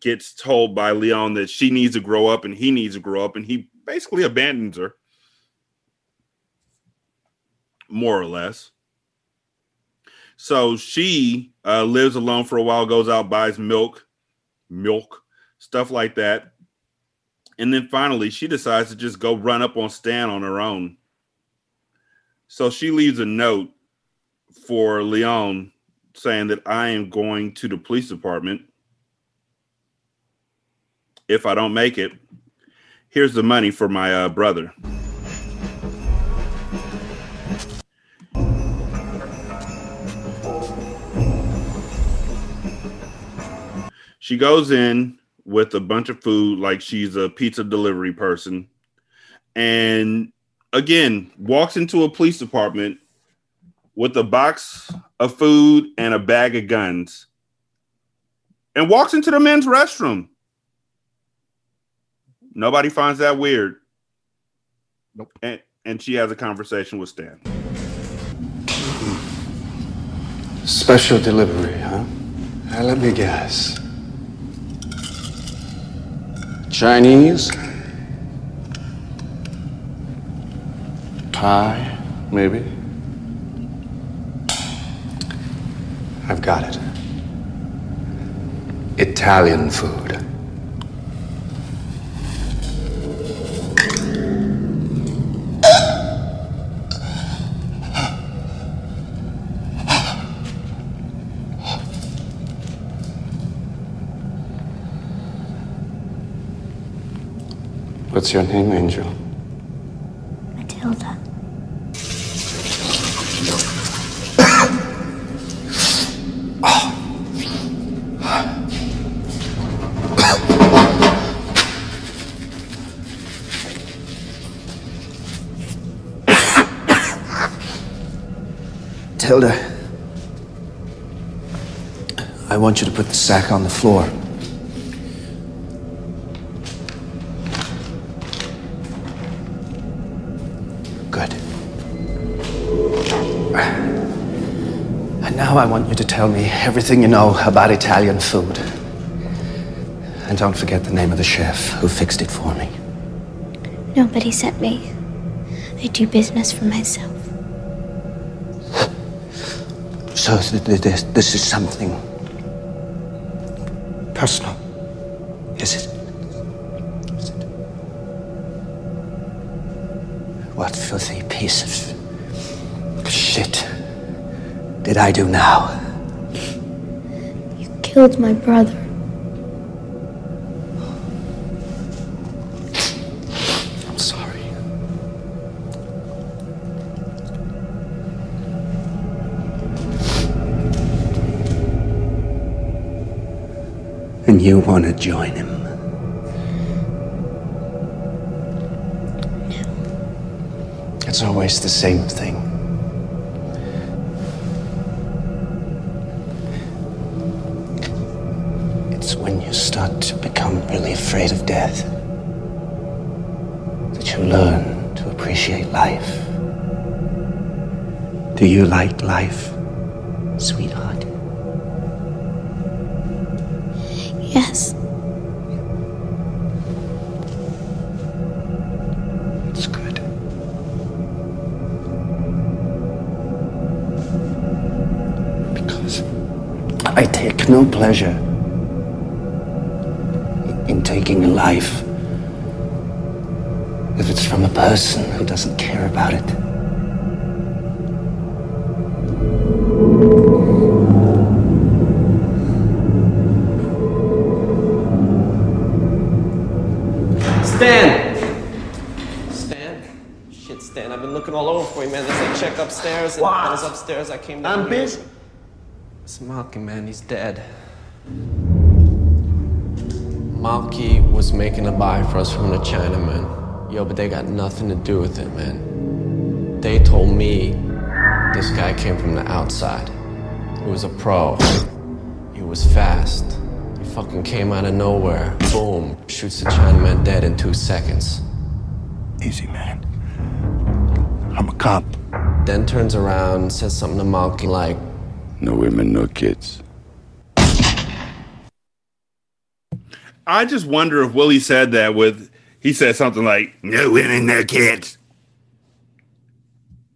gets told by Leon that she needs to grow up and he needs to grow up, and he basically abandons her, more or less. So she uh, lives alone for a while, goes out, buys milk, milk, stuff like that. And then finally, she decides to just go run up on Stan on her own. So she leaves a note for Leon saying that I am going to the police department. If I don't make it, here's the money for my uh, brother. She goes in with a bunch of food, like she's a pizza delivery person, and again walks into a police department with a box of food and a bag of guns, and walks into the men's restroom. Nobody finds that weird. Nope. And, and she has a conversation with Stan. Special delivery, huh? Uh, let me guess. Chinese? Thai, maybe? I've got it. Italian food. What's your name, Angel? Matilda. Tilda. I want you to put the sack on the floor. I want you to tell me everything you know about Italian food. And don't forget the name of the chef who fixed it for me. Nobody sent me. I do business for myself. So th- th- this, this is something personal, did I do now? You killed my brother. I'm sorry. And you want to join him? It's always the same thing. Start to become really afraid of death that you learn to appreciate life. Do you like life, sweetheart? Yes. It's good. Because I take no pleasure life if it's from a person who doesn't care about it. Stan! Stan? Shit, Stan, I've been looking all over for you, man. They said check upstairs, and I was upstairs. I came down I'm here. busy. It's Malky, man. He's dead. Malky was making a buy for us from the Chinaman. Yo, but they got nothing to do with it, man. They told me this guy came from the outside. He was a pro. He was fast. He fucking came out of nowhere. Boom. Shoots the Chinaman dead in two seconds. Easy, man. I'm a cop. Then turns around, says something to Malky like, No women, no kids. I just wonder if Willie said that with he said something like "No women, no kids,"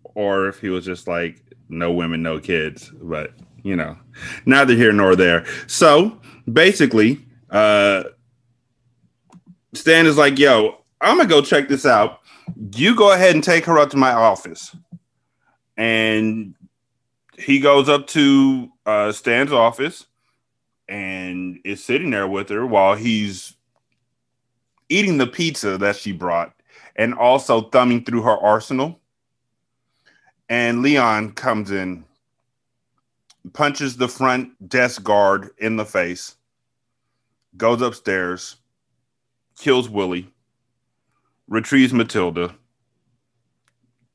or if he was just like "No women, no kids." But you know, neither here nor there. So basically, uh, Stan is like, "Yo, I'm gonna go check this out. You go ahead and take her up to my office." And he goes up to uh, Stan's office and is sitting there with her while he's eating the pizza that she brought and also thumbing through her arsenal. And Leon comes in, punches the front desk guard in the face, goes upstairs, kills Willie, retrieves Matilda,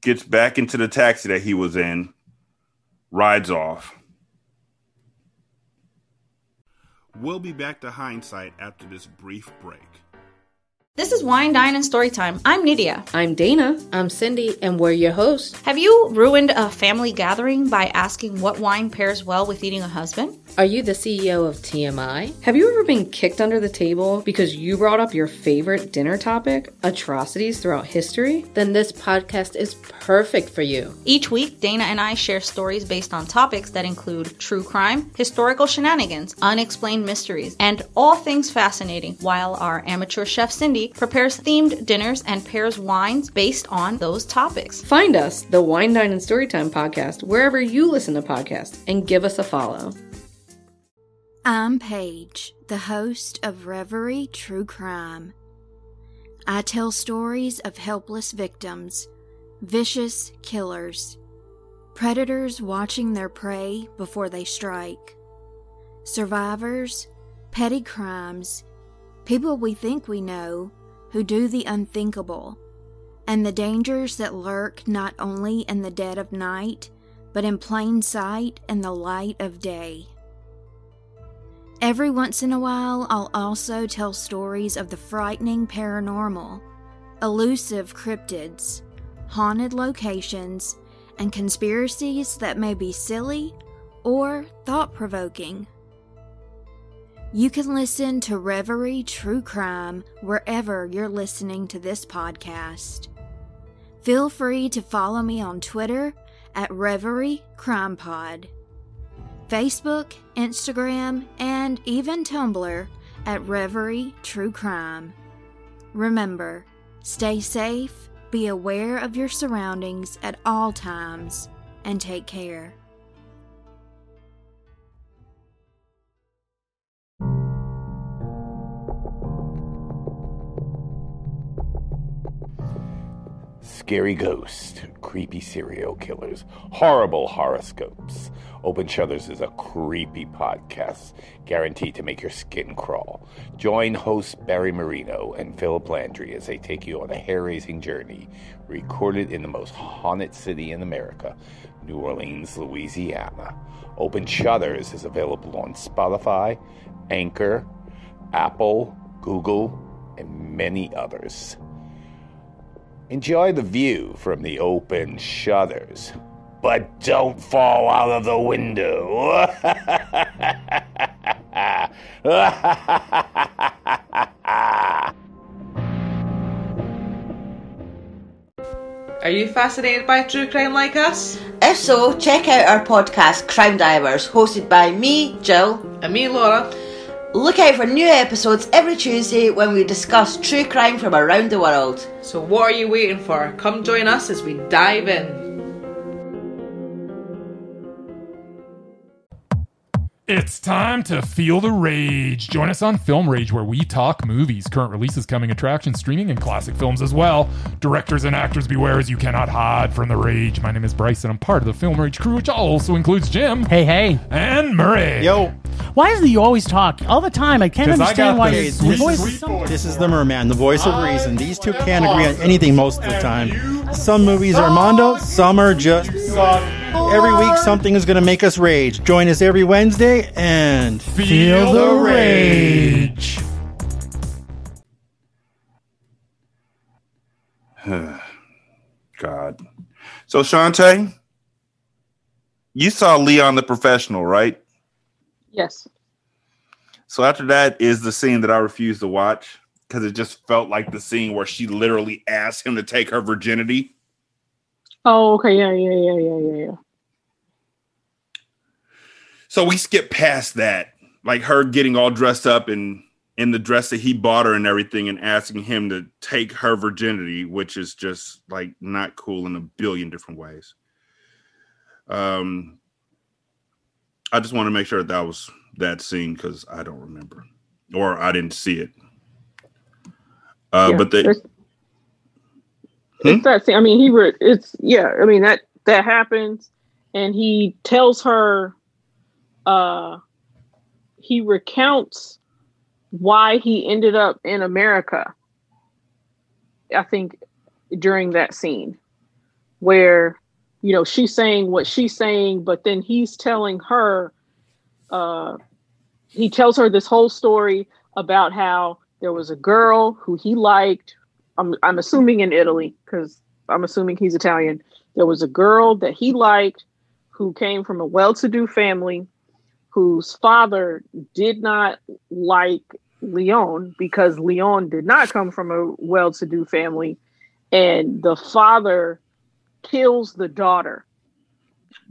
gets back into the taxi that he was in, rides off. We'll be back to hindsight after this brief break. This is Wine, Dine, and Storytime. I'm Nydia. I'm Dana. I'm Cindy, and we're your hosts. Have you ruined a family gathering by asking what wine pairs well with eating a husband? Are you the CEO of TMI? Have you ever been kicked under the table because you brought up your favorite dinner topic, atrocities throughout history? Then this podcast is perfect for you. Each week, Dana and I share stories based on topics that include true crime, historical shenanigans, unexplained mysteries, and all things fascinating, while our amateur chef Cindy prepares themed dinners and pairs wines based on those topics. Find us, the Wine, Dine, and Storytime podcast, wherever you listen to podcasts, and give us a follow. I'm Paige, the host of Reverie True Crime. I tell stories of helpless victims, vicious killers, predators watching their prey before they strike, survivors, petty crimes, people we think we know who do the unthinkable, and the dangers that lurk not only in the dead of night, but in plain sight in the light of day. Every once in a while, I'll also tell stories of the frightening paranormal, elusive cryptids, haunted locations, and conspiracies that may be silly or thought provoking. You can listen to Reverie True Crime wherever you're listening to this podcast. Feel free to follow me on Twitter at Reverie Crime Pod. Facebook, Instagram, and even Tumblr at Reverie True Crime. Remember, stay safe, be aware of your surroundings at all times, and take care. Scary ghosts, creepy serial killers, horrible horoscopes. Open Shutters is a creepy podcast guaranteed to make your skin crawl. Join hosts Barry Marino and Philip Landry as they take you on a hair raising journey recorded in the most haunted city in America, New Orleans, Louisiana. Open Shutters is available on Spotify, Anchor, Apple, Google, and many others. Enjoy the view from the open shutters, but don't fall out of the window. Are you fascinated by true crime like us? If so, check out our podcast, Crime Divers, hosted by me, Jill. And me, Laura. Look out for new episodes every Tuesday when we discuss true crime from around the world. So, what are you waiting for? Come join us as we dive in. It's time to feel the rage. Join us on Film Rage, where we talk movies, current releases, coming attractions, streaming, and classic films as well. Directors and actors beware as you cannot hide from the rage. My name is Bryce, and I'm part of the Film Rage crew, which also includes Jim. Hey, hey. And Murray. Yo. Why is it you always talk all the time? I can't 'Cause I understand got why the your sweet, voice sweet is so- This is the merman, the voice of reason. These two can't agree on anything most of the time. Some movies are mondo, some are just suck. Every week, something is going to make us rage. Join us every Wednesday and Feel the rage. God. So, Shantae, you saw Leon the Professional, right? Yes. So after that is the scene that I refused to watch because it just felt like the scene where she literally asked him to take her virginity. Oh, okay. Yeah, yeah, yeah, yeah, yeah, yeah. So we skip past that, like her getting all dressed up in in the dress that he bought her and everything, and asking him to take her virginity, which is just like not cool in a billion different ways. Um, I just want to make sure that, that was that scene because I don't remember or I didn't see it. Uh, Yeah, but they, it's- Hmm? It's that scene. I mean, he re- it's yeah. I mean that that happens, and he tells her, uh, he recounts why he ended up in America. I think during that scene, where you know she's saying what she's saying, but then he's telling her, uh, he tells her this whole story about how there was a girl who he liked. I'm I'm assuming in Italy because I'm assuming he's Italian. There was a girl that he liked who came from a well-to-do family whose father did not like Leon because Leon did not come from a well-to-do family and the father kills the daughter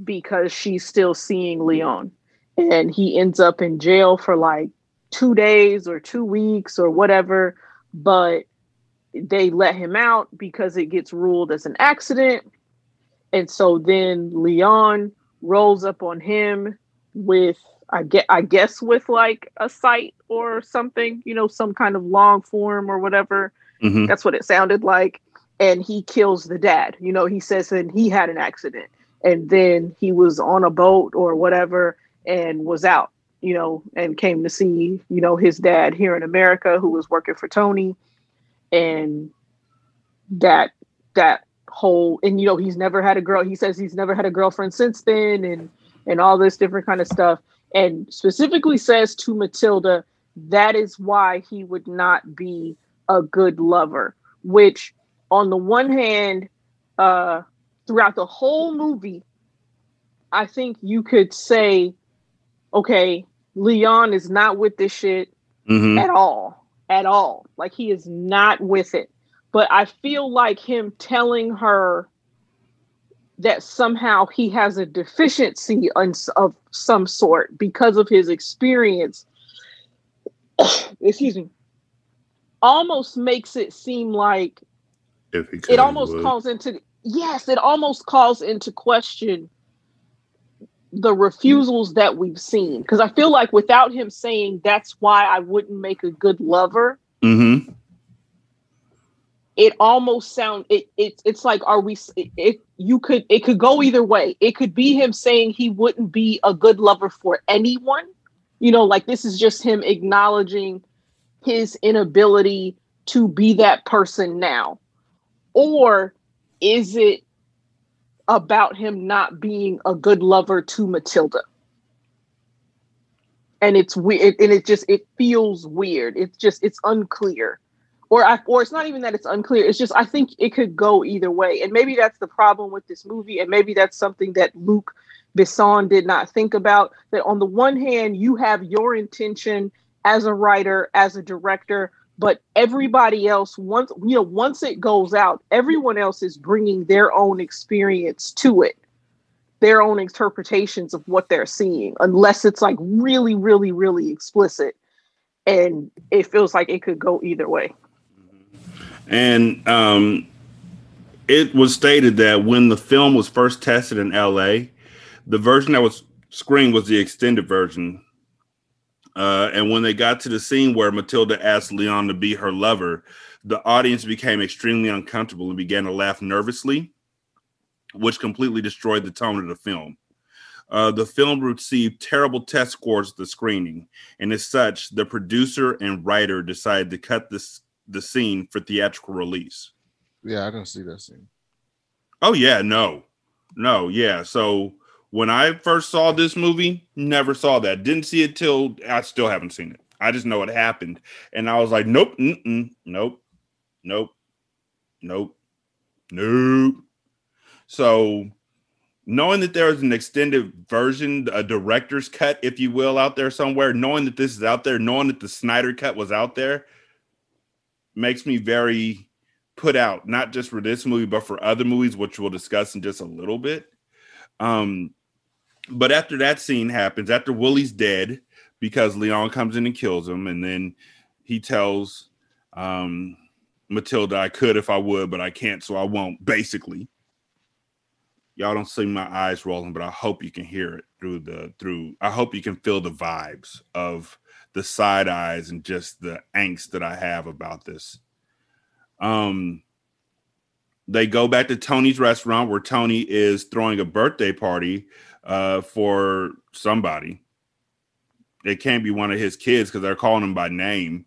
because she's still seeing Leon and he ends up in jail for like 2 days or 2 weeks or whatever but they let him out because it gets ruled as an accident. And so then Leon rolls up on him with I get I guess with like a site or something, you know, some kind of long form or whatever. Mhm. That's what it sounded like. And he kills the dad. You know, he says that he had an accident and then he was on a boat or whatever and was out, you know, and came to see, you know, his dad here in America who was working for Tony and that that whole and you know he's never had a girl he says he's never had a girlfriend since then and and all this different kind of stuff and specifically says to matilda that is why he would not be a good lover which on the one hand uh throughout the whole movie i think you could say okay leon is not with this shit Mhm. at all at all like he is not with it but i feel like him telling her that somehow he has a deficiency on, of some sort because of his experience excuse me almost makes it seem like if he it almost would. calls into yes it almost calls into question the refusals that we've seen because i feel like without him saying that's why i wouldn't make a good lover Mm-hmm. It almost sound it, it it's like are we it you could it could go either way. It could be him saying he wouldn't be a good lover for anyone. You know like this is just him acknowledging his inability to be that person now. Or is it about him not being a good lover to matilda? And it's weird and it just it feels weird. It's just it's unclear or I, or it's not even that it's unclear. It's just i think it could go either way. And maybe that's the problem with this movie and maybe that's something that luc besson did not think about that on the one hand you have your intention as a writer as a director but everybody else once you know once it goes out everyone else is bringing their own experience to it their own interpretations of what they're seeing unless it's like really really really explicit. And it feels like it could go either way And um, it was stated that when the film was first tested in LA, the version that was screened was the extended version. Uh, and when they got to the scene where Matilda asked Leon to be her lover, the audience became extremely uncomfortable and began to laugh nervously, which completely destroyed the tone of the film. Uh, the film received terrible test scores at the screening, and as such, the producer and writer decided to cut this the scene for theatrical release. Yeah, I didn't see that scene. Oh yeah, no, no, yeah. So when I first saw this movie, never saw that. Didn't see it till I still haven't seen it. I just know it happened, and I was like, nope, nope, nope, nope, nope. So knowing that there is an extended version, a director's cut, if you will, out there somewhere, knowing that this is out there, knowing that the Snyder cut was out there, makes me very put out, not just for this movie, but for other movies, which we'll discuss in just a little bit. Um, but after that scene happens, after Willie's dead, because Leon comes in and kills him, and then he tells um, Matilda, I could if I would, but I can't, so I won't, basically. Y'all don't see my eyes rolling, but I hope you can hear it through the through. I hope you can feel the vibes of the side eyes and just the angst that I have about this. Um, they go back to Tony's restaurant where Tony is throwing a birthday party uh, for somebody. It can't be one of his kids because they're calling him by name.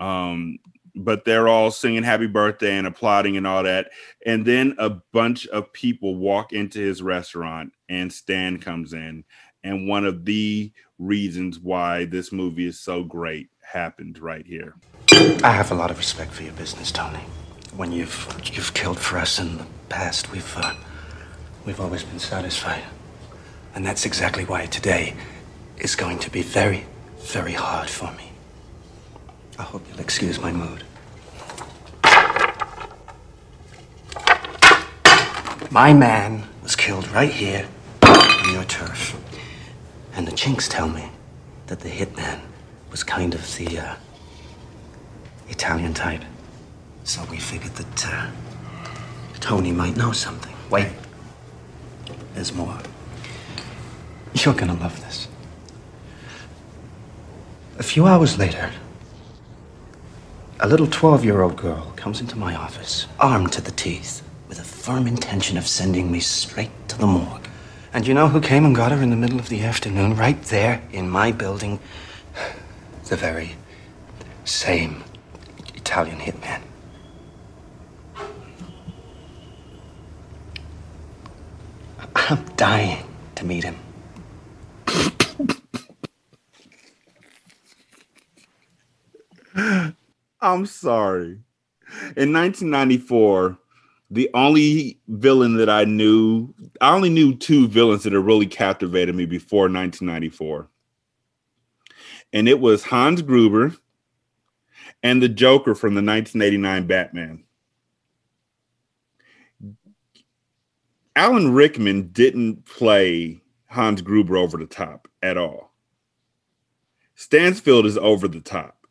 Um, but they're all singing happy birthday and applauding and all that. And then a bunch of people walk into his restaurant and Stan comes in. And one of the reasons why this movie is so great happened right here. I have a lot of respect for your business, Tony. When you've you've killed for us in the past, we've uh, we've always been satisfied, and that's exactly why today is going to be very, very hard for me. I hope you'll excuse my mood. My man was killed right here on your turf, and the chinks tell me that the hitman was kind of the uh, Italian type. So we figured that uh, Tony might know something. Wait, there's more. You're gonna love this. A few hours later, a little 12 year old girl comes into my office, armed to the teeth, with a firm intention of sending me straight to the morgue. And you know who came and got her in the middle of the afternoon, right there in my building? The very same Italian hitman. I'm dying to meet him. I'm sorry. In 1994, the only villain that I knew, I only knew two villains that had really captivated me before 1994. And it was Hans Gruber and the Joker from the 1989 Batman. Alan Rickman didn't play Hans Gruber over the top at all. Stansfield is over the top.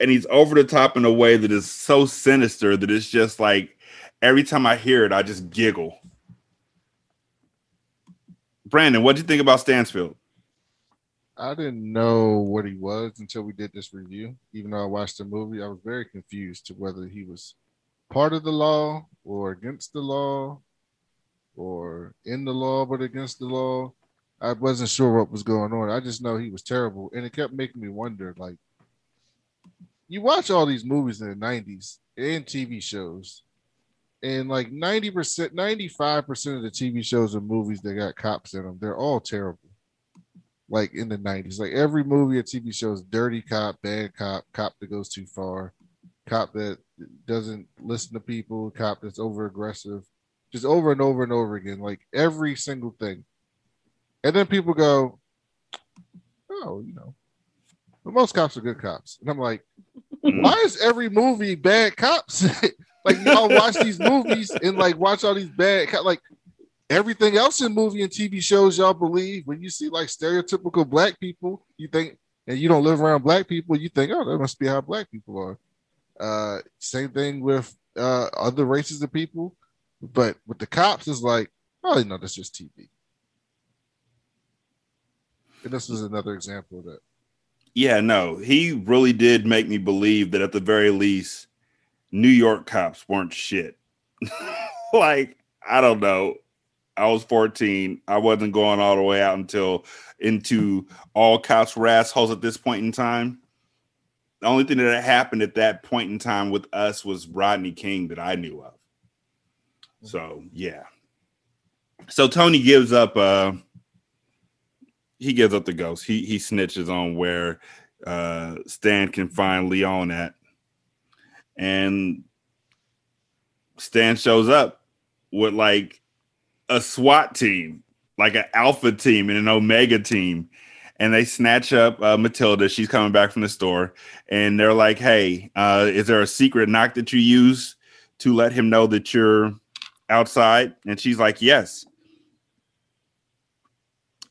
And he's over the top in a way that is so sinister that it's just like every time I hear it, I just giggle. Brandon, what do you think about Stansfield? I didn't know what he was until we did this review. Even though I watched the movie, I was very confused to whether he was part of the law or against the law or in the law but against the law. I wasn't sure what was going on. I just know he was terrible. And it kept making me wonder like, you watch all these movies in the 90s and TV shows, and like 90%, 95% of the TV shows and movies that got cops in them, they're all terrible like in the 90s. Like every movie or TV show is dirty cop, bad cop, cop that goes too far, cop that doesn't listen to people, cop that's over aggressive, just over and over and over again, like every single thing. And then people go, oh, you know, but most cops are good cops. And I'm like, why is every movie bad cops? like y'all watch these movies and like watch all these bad cops. Like everything else in movie and TV shows y'all believe when you see like stereotypical black people, you think and you don't live around black people, you think, oh, that must be how black people are. Uh, same thing with uh, other races of people, but with the cops, it's like, oh, no, that's just TV. And this is another example of that. Yeah, no, he really did make me believe that at the very least, New York cops weren't shit. like, I don't know. I was 14. I wasn't going all the way out until into all cops were assholes at this point in time. The only thing that happened at that point in time with us was Rodney King that I knew of. So yeah. So Tony gives up uh he gives up the ghost. He he snitches on where uh Stan can find Leon at. And Stan shows up with like a SWAT team, like an alpha team and an omega team. And they snatch up uh, Matilda. She's coming back from the store. And they're like, hey, uh, is there a secret knock that you use to let him know that you're outside? And she's like, yes.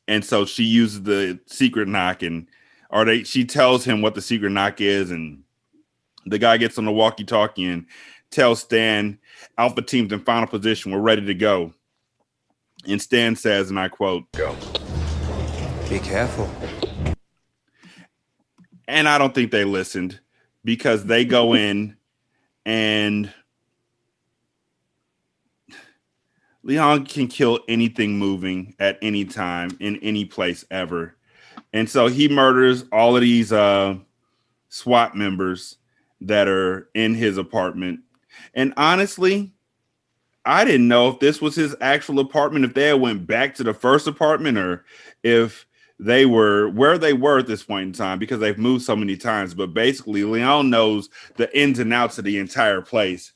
And so she uses the secret knock and or they she tells him what the secret knock is and the guy gets on the walkie-talkie and tells Stan Alpha team's in final position. We're ready to go. And Stan says, and I quote, Go. Be careful. And I don't think they listened because they go in and Leon can kill anything moving at any time in any place ever. And so he murders all of these uh, SWAT members that are in his apartment. And honestly, I didn't know if this was his actual apartment, if they went back to the first apartment, or if they were where they were at this point in time because they've moved so many times. But basically, Leon knows the ins and outs of the entire place.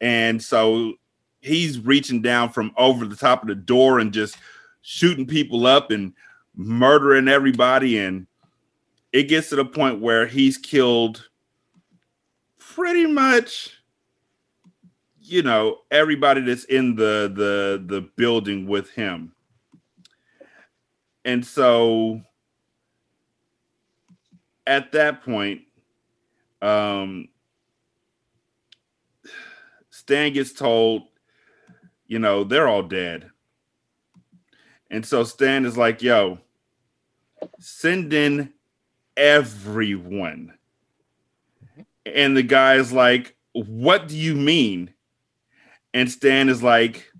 And so he's reaching down from over the top of the door and just shooting people up and murdering everybody. And it gets to the point where he's killed pretty much you know everybody that's in the the the building with him and so at that point um stan gets told you know they're all dead and so stan is like yo send in everyone and the guy is like what do you mean and Stan is like,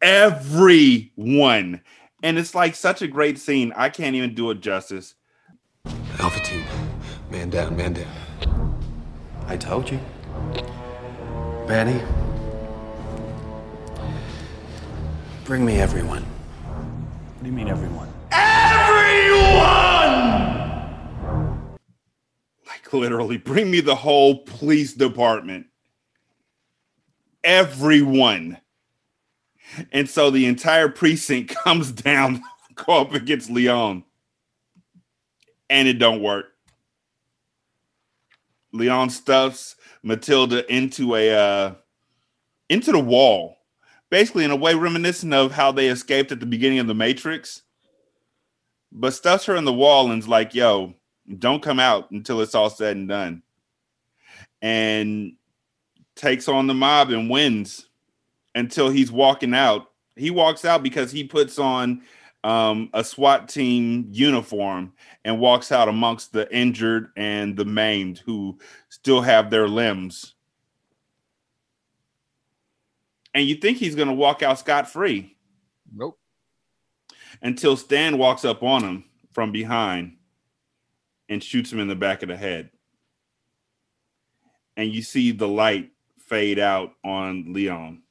everyone. And it's like such a great scene. I can't even do it justice. Alpha team, man down, man down. I told you. Manny, bring me everyone. What do you mean, everyone? Everyone! Like literally, bring me the whole police department. Everyone. And so the entire precinct comes down, go up against Leon. And it don't work. Leon stuffs Matilda into a uh into the wall. Basically in a way reminiscent of how they escaped at the beginning of the Matrix. But stuffs her in the wall and's like, yo, don't come out until it's all said and done. And takes on the mob and wins until he's walking out. He walks out because he puts on um, a SWAT team uniform and walks out amongst the injured and the maimed who still have their limbs. And you think he's going to walk out scot free. Nope. Until Stan walks up on him from behind and shoots him in the back of the head. And you see the light fade out on Leon.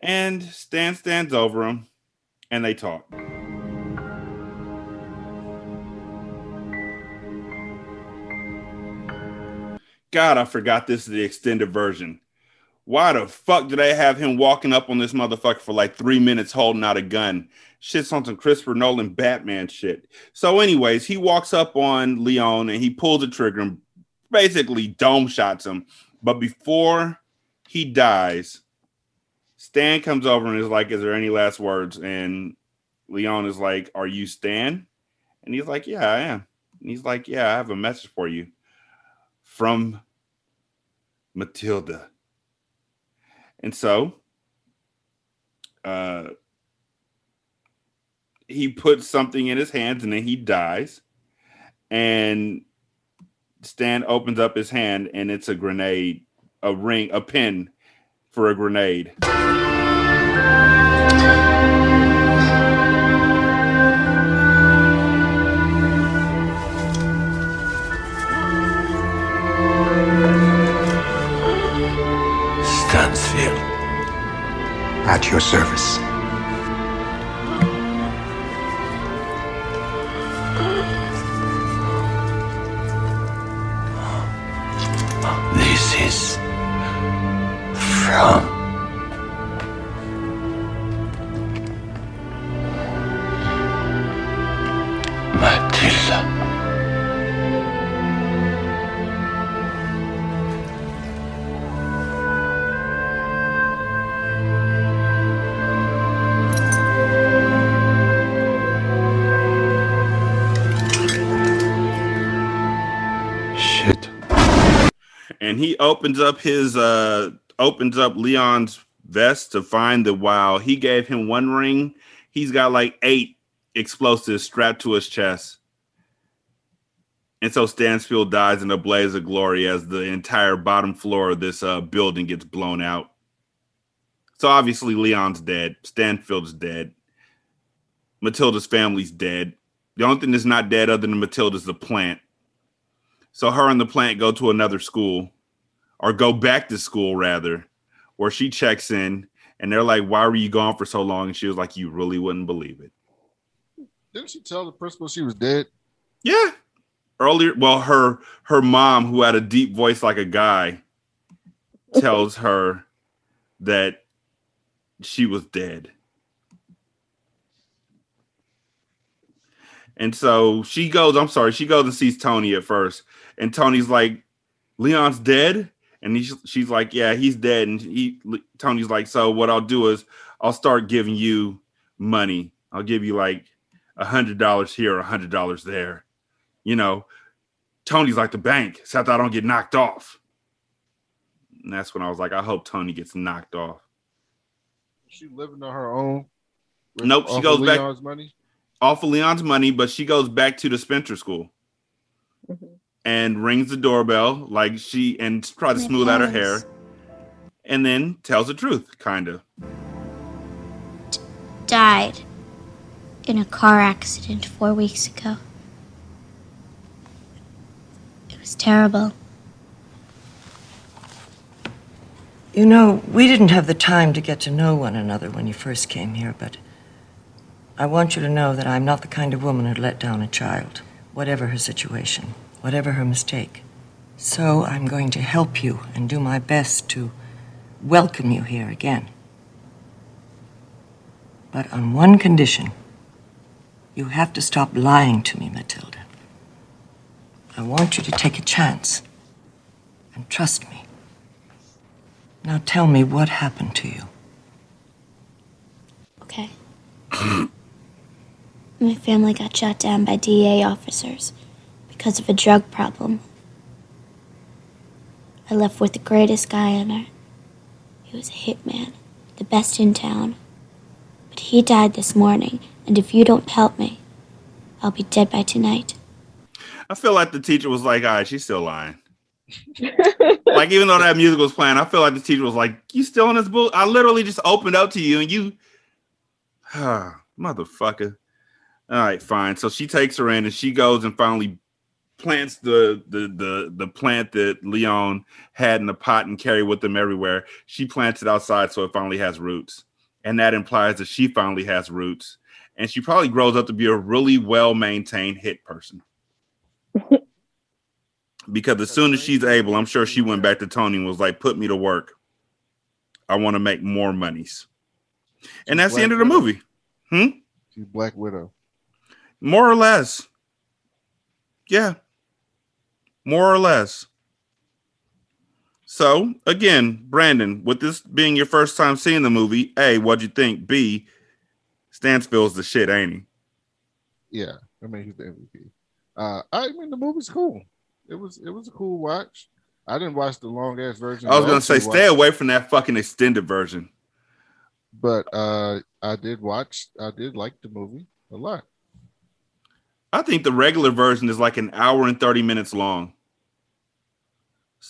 And Stan stands over him and they talk. God, I forgot this is the extended version. Why the fuck did they have him walking up on this motherfucker for like three minutes holding out a gun? Shit's on some Christopher Nolan Batman shit. So, anyways, he walks up on Leon and he pulls the trigger and basically dome shots him. But before he dies, Stan comes over and is like, Is there any last words? And Leon is like, Are you Stan? And he's like, Yeah, I am. And he's like, Yeah, I have a message for you from Matilda. And so uh, he puts something in his hands and then he dies. And Stan opens up his hand and it's a grenade, a ring, a pin for a grenade. At your service. This is from opens up his uh opens up Leon's vest to find that while he gave him one ring, he's got like eight explosives strapped to his chest. And so Stansfield dies in a blaze of glory as the entire bottom floor of this uh, building gets blown out. So obviously Leon's dead. Stansfield's dead. Matilda's family's dead. The only thing that's not dead other than Matilda's the plant. So her and the plant go to another school, or go back to school rather, where she checks in and they're like, Why were you gone for so long? And she was like, You really wouldn't believe it. Didn't she tell the principal she was dead? Yeah. Earlier, well, her her mom, who had a deep voice like a guy, tells her that she was dead. And so she goes, I'm sorry, she goes and sees Tony at first. And Tony's like, Leon's dead? And he's, she's like, Yeah, he's dead. And he Tony's like, So what I'll do is I'll start giving you money. I'll give you like a hundred dollars here, a hundred dollars there. You know, Tony's like the bank, except I don't get knocked off. And that's when I was like, I hope Tony gets knocked off. She living on her own. Nope, she goes of back Leon's money. off of Leon's money, but she goes back to the Spencer School mm-hmm. And rings the doorbell like she and try to smooth out her hair, and then tells the truth, kind of. Died in a car accident four weeks ago. It was terrible. You know, we didn't have the time to get to know one another when you first came here, but I want you to know that I'm not the kind of woman who'd let down a child, whatever her situation, whatever her mistake. So I'm going to help you and do my best to welcome you here again. But on one condition you have to stop lying to me, Matilda. I want you to take a chance and trust me. Now tell me what happened to you. Okay. My family got shot down by DEA officers because of a drug problem. I left with the greatest guy on earth. He was a hitman, the best in town. But he died this morning, and if you don't help me, I'll be dead by tonight. I feel like the teacher was like, all right, she's still lying. like even though that music was playing, I feel like the teacher was like, "You still in this book? I literally just opened up to you, and you, ah, motherfucker." All right, fine. So she takes her in, and she goes and finally plants the the the the plant that Leon had in the pot and carried with them everywhere. She plants it outside, so it finally has roots, and that implies that she finally has roots, and she probably grows up to be a really well maintained hit person because as soon as she's able, I'm sure she went back to Tony and was like, "Put me to work. I want to make more monies." And that's the end of the movie. Hmm. She's Black Widow. More or less. Yeah. More or less. So again, Brandon, with this being your first time seeing the movie, A, what'd you think? B, Stansfield's the shit, ain't he? Yeah, I mean he's the MVP. Uh, I mean the movie's cool. It was it was a cool watch. I didn't watch the long ass version. I was gonna say, stay watched- away from that fucking extended version. but uh, I did watch. I did like the movie a lot. I think the regular version is like an hour and 30 minutes long.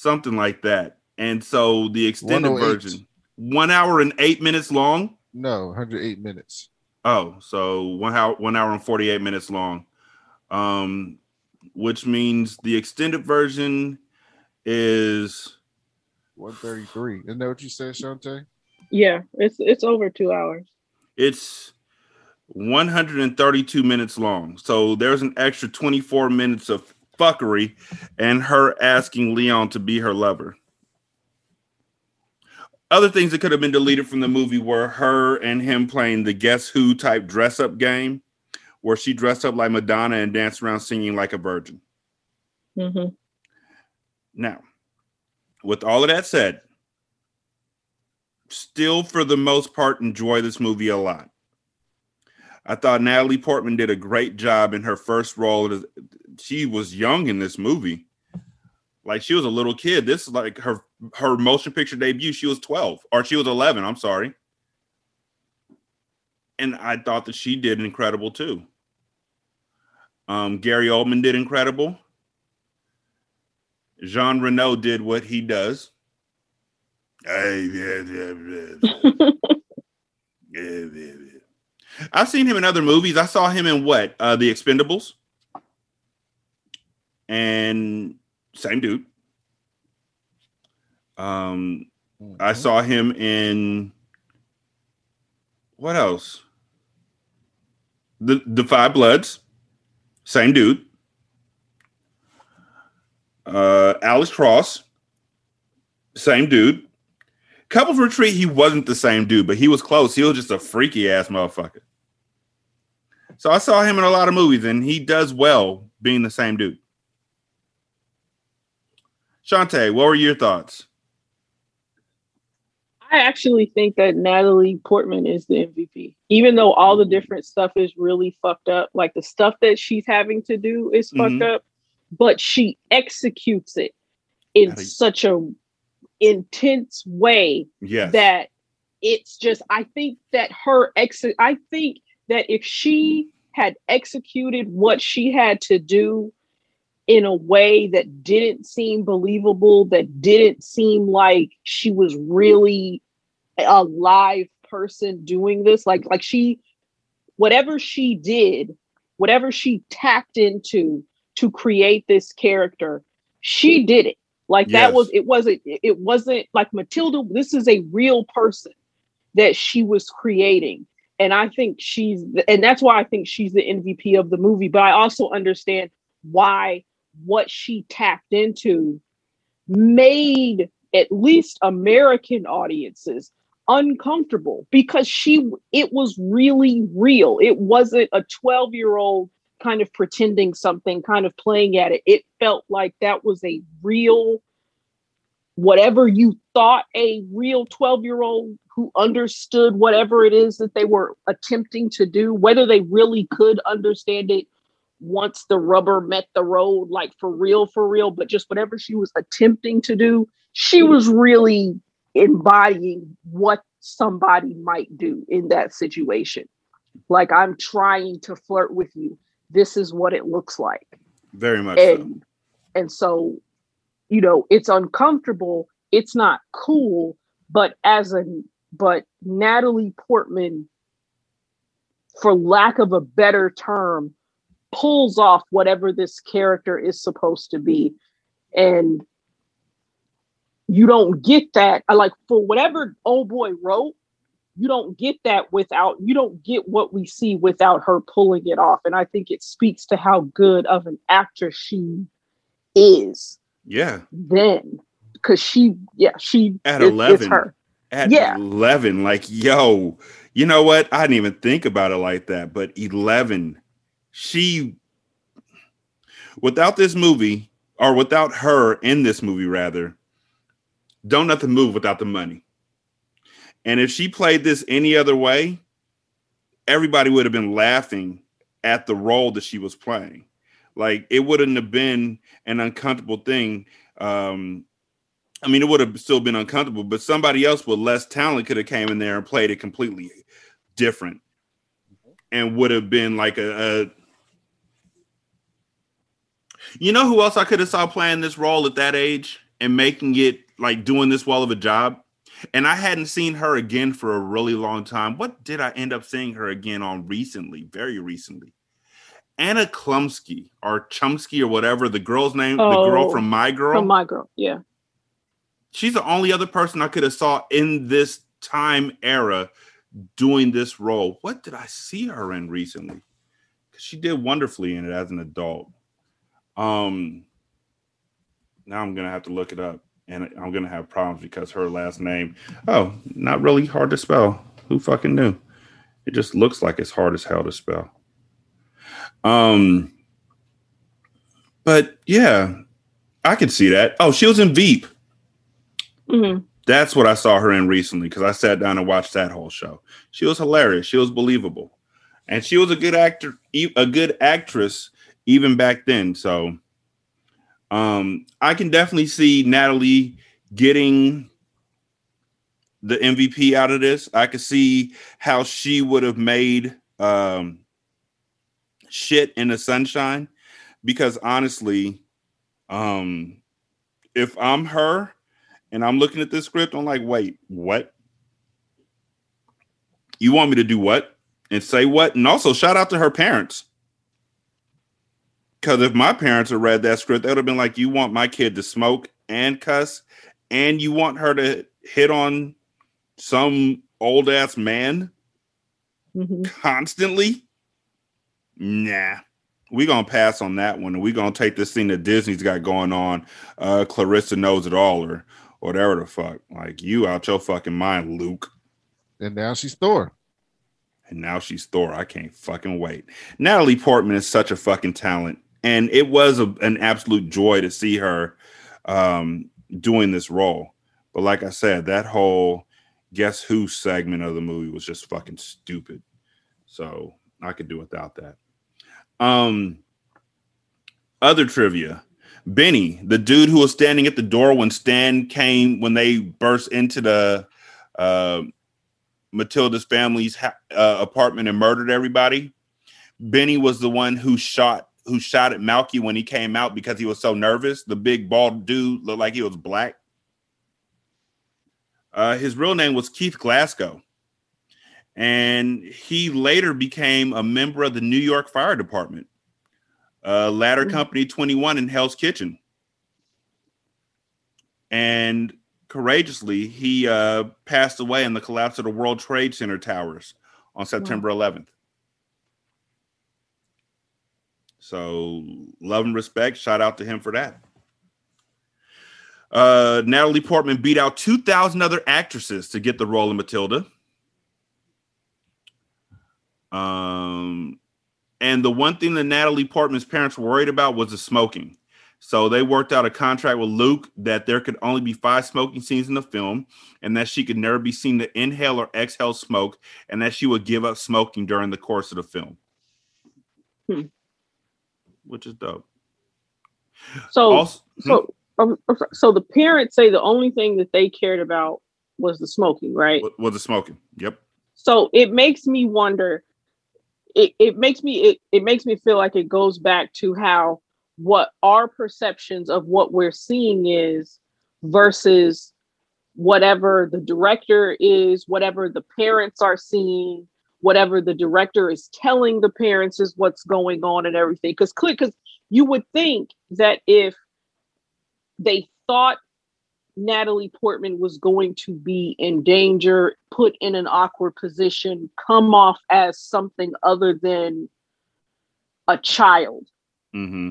Something like that. And so the extended version, one hour and eight minutes long. No, 108 minutes. Oh, so one hour, one hour and 48 minutes long. Um, which means the extended version is 133. Isn't that what you said, Shanta? Yeah, it's it's over two hours. it's 132 minutes long. So there's an extra 24 minutes of fuckery and her asking Leon to be her lover. Other things that could have been deleted from the movie were her and him playing the Guess Who type dress up game, where she dressed up like Madonna and danced around singing like a virgin. Mm-hmm. Now, with all of that said, still for the most part enjoy this movie a lot. I thought Natalie Portman did a great job in her first role. as- She was young in this movie. Like she was a little kid. This is like her her motion picture debut. She was 12 or she was 11, I'm sorry. And I thought that she did incredible too. Um, Gary Oldman did incredible. Jean Reno did what he does. Hey, yeah, yeah, yeah. Yeah, yeah, yeah. I've seen him in other movies. I saw him in what? Uh The Expendables. And same dude. Um I saw him in what else? The the Five Bloods. Same dude. Uh Alex Cross. Same dude. Couples Retreat, he wasn't the same dude, but he was close. He was just a freaky ass motherfucker. So I saw him in a lot of movies, and he does well being the same dude. Shanta, what were your thoughts? I actually think that Natalie Portman is the MVP. Even though all the different stuff is really fucked up, like the stuff that she's having to do is fucked Mhm. up, but she executes it in such a intense way Yes. that it's just I think that her ex I think that if she had executed what she had to do in a way that didn't seem believable, that didn't seem like she was really a live person doing this, like like she whatever she did, whatever she tapped into to create this character, she did it. Like that Yes. was it wasn't it wasn't like Matilda, this is a real person that she was creating. And I think she's and that's why I think she's the MVP of the movie. But I also understand why what she tapped into made at least American audiences uncomfortable because she it was really real. It wasn't a 12 year old kind of pretending something, kind of playing at it. It felt like that was a real whatever you thought a real 12 year old who understood whatever it is that they were attempting to do, whether they really could understand it once the rubber met the road, like for real, for real, but just whatever she was attempting to do, she mm. was really embodying what somebody might do in that situation. Like, I'm trying to flirt with you. This is what it looks like Very much so. and and so you know it's uncomfortable it's not cool but as a but natalie portman for lack of a better term pulls off whatever this character is supposed to be and you don't get that I like for whatever old boy wrote you don't get that without you don't get what we see without her pulling it off and i think it speaks to how good of an actress she is Yeah. then because she yeah she At it- it's 11. her At Yeah. 11, like, yo, you know what? I didn't even think about it like that, but 11, she, without this movie, or without her in this movie, rather, don't nothing move without the money. And if she played this any other way, everybody would have been laughing at the role that she was playing. Like it wouldn't have been an uncomfortable thing. Um, I mean, it would have still been uncomfortable, but somebody else with less talent could have came in there and played it completely different, and would have been like a, a you know who else I could have saw playing this role at that age and making it like doing this well of a job. And I hadn't seen her again for a really long time. What did I end up seeing her again on recently? Very recently. Anna Klumsky or Chumsky or whatever the girl's name, the girl Oh, from My Girl. from my girl yeah She's the only other person I could have saw in this time era doing this role. What did I see her in recently? Because she did wonderfully in it as an adult. Um now I'm gonna have to look it up and I'm gonna have problems because her last name, oh, not really hard to spell. Who fucking knew? It just looks like it's hard as hell to spell. Um but yeah, I could see that. Oh, she was in Veep. Mhm. That's what I saw her in recently because I sat down and watched that whole show. She was hilarious. She was believable, and she was a good actor, a good actress even back then. So, um, I can definitely see Natalie getting the MVP out of this. I could see how she would have made um, shit in the sunshine because honestly, um, if I'm her and I'm looking at this script, I'm like, wait, what? You want me to do what and say what? And also shout out to her parents. Because if my parents had read that script, they would have been like, you want my kid to smoke and cuss, and you want her to hit on some old ass man constantly? Nah. We're gonna pass on that one and we're gonna take this thing that Disney's got going on. Uh Clarissa knows it all or whatever the fuck. Like you out your fucking mind, Luc. And now she's Thor. And now she's Thor. I can't fucking wait. Natalie Portman is such a fucking talent. And it was a, an absolute joy to see her um, doing this role. But like I said, that whole guess who segment of the movie was just fucking stupid. So I could do without that. Um, other trivia. Benny, the dude who was standing at the door when Stan came when they burst into the uh, Matilda's family's ha- uh, apartment and murdered everybody. Benny was the one who shot who shot at Malky when he came out because he was so nervous. The big bald dude looked like he was black. Uh, his real name was Keith Glascoe, and he later became a member of the New York Fire Department, uh, Ladder Company Twenty One in Hell's Kitchen, and courageously he uh, passed away in the collapse of the World Trade Center towers on September 11th. So love and respect. Shout out to him for that. Uh, Natalie Portman beat out 2,000 other actresses to get the role of Matilda. Um, and the one thing that Natalie Portman's parents were worried about was the smoking. So they worked out a contract with Luc that there could only be five smoking scenes in the film, and that she could never be seen to inhale or exhale smoke, and that she would give up smoking during the course of the film. Hmm. Which is dope. So, Also- so, um, so the parents say the only thing that they cared about was the smoking, right? Was the smoking? Yep. So it makes me wonder. It, it makes me it, it makes me feel like it goes back to how what our perceptions of what we're seeing is versus whatever the director is, whatever the parents are seeing, whatever the director is telling the parents is what's going on and everything. Because because you would think that if they thought Natalie Portman was going to be in danger, put in an awkward position, come off as something other than a child, Mm-hmm.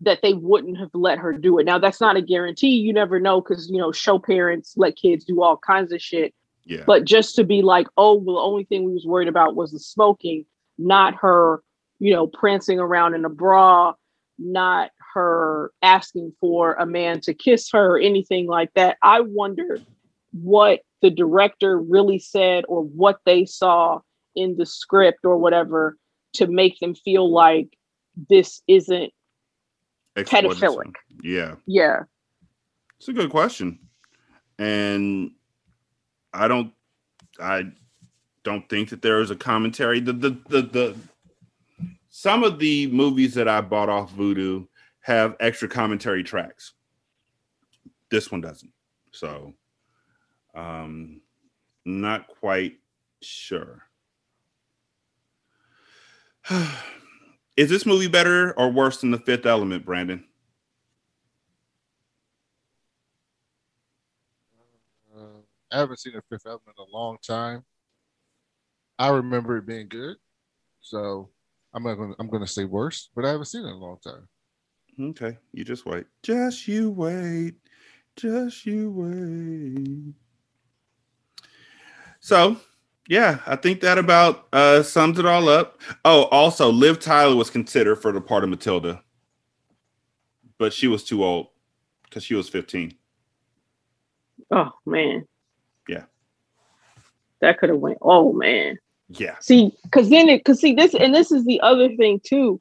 that they wouldn't have let her do it. Now, that's not a guarantee. You never know because, you know, show parents let kids do all kinds of shit. Yeah. But just to be like, oh, well, the only thing we was worried about was the smoking, not her, you know, prancing around in a bra, not her asking for a man to kiss her or anything like that. I wonder what the director really said or what they saw in the script or whatever to make them feel like this isn't pedophilic. Yeah. Yeah. It's a good question. And I don't I don't think that there is a commentary. The the the, the some of the movies that I bought off Vudu have extra commentary tracks. This one doesn't. So um not quite sure. Is this movie better or worse than The Fifth Element, Brandon? I haven't seen the Fifth Element in a long time. I remember it being good, so I'm not gonna I'm gonna say worse, but I haven't seen it in a long time. Okay, you just wait. Just you wait. Just you wait. So, yeah, I think that about uh sums it all up. Oh, also, Liv Tyler was considered for the part of Matilda, but she was too old because she was 15. Oh man, Yeah. that could have went. Oh man. Yeah. See, because then it, because see this, and this is the other thing too,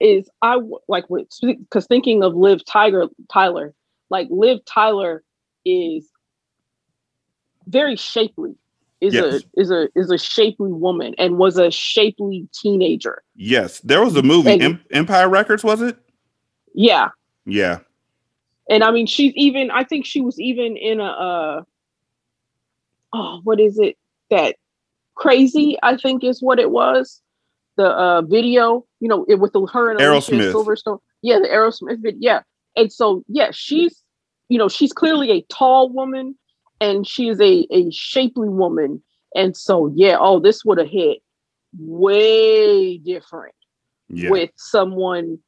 is I like because thinking of Liv Tiger Tyler, like Liv Tyler is very shapely, is Yes. a is a is a shapely woman, and was a shapely teenager. Yes, there was a movie, And- Em- Empire Records, was it? Yeah, Yeah. And I mean, she's even. I think she was even in a. Uh, oh, what is it? That crazy. I think is what it was. The uh, video, you know, it, with the her and Aerosmith. Silverstone. Yeah, the Aerosmith video. Yeah, and so yeah, she's you know she's clearly a tall woman, and she is a a shapely woman, and so yeah, oh, this would have hit way different Yeah. with someone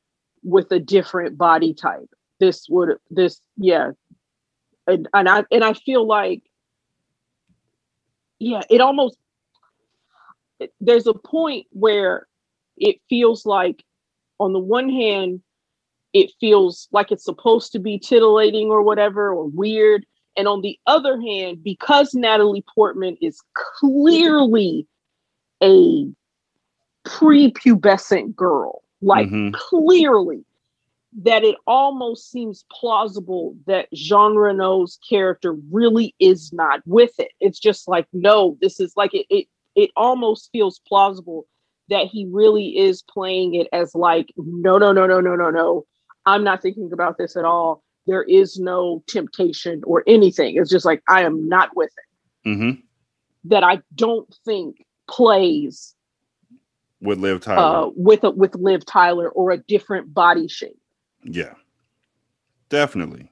with a different body type. This would this yeah, and and I and I feel like yeah, it almost there's a point where it feels like on the one hand it feels like it's supposed to be titillating or whatever or weird and on the other hand because Natalie Portman is clearly a prepubescent girl like Mhm. clearly that it almost seems plausible that Jean Reno's character really is not with it. It's just like, no, this is like it it, it almost feels plausible that he really is playing it as like, no, no, no, no, no, no, no. I'm not thinking about this at all. There is no temptation or anything. It's just like I am not with it. Mm-hmm. That I don't think plays With Liv Tyler. uh, with a, with Liv Tyler or a different body shape. Yeah, definitely.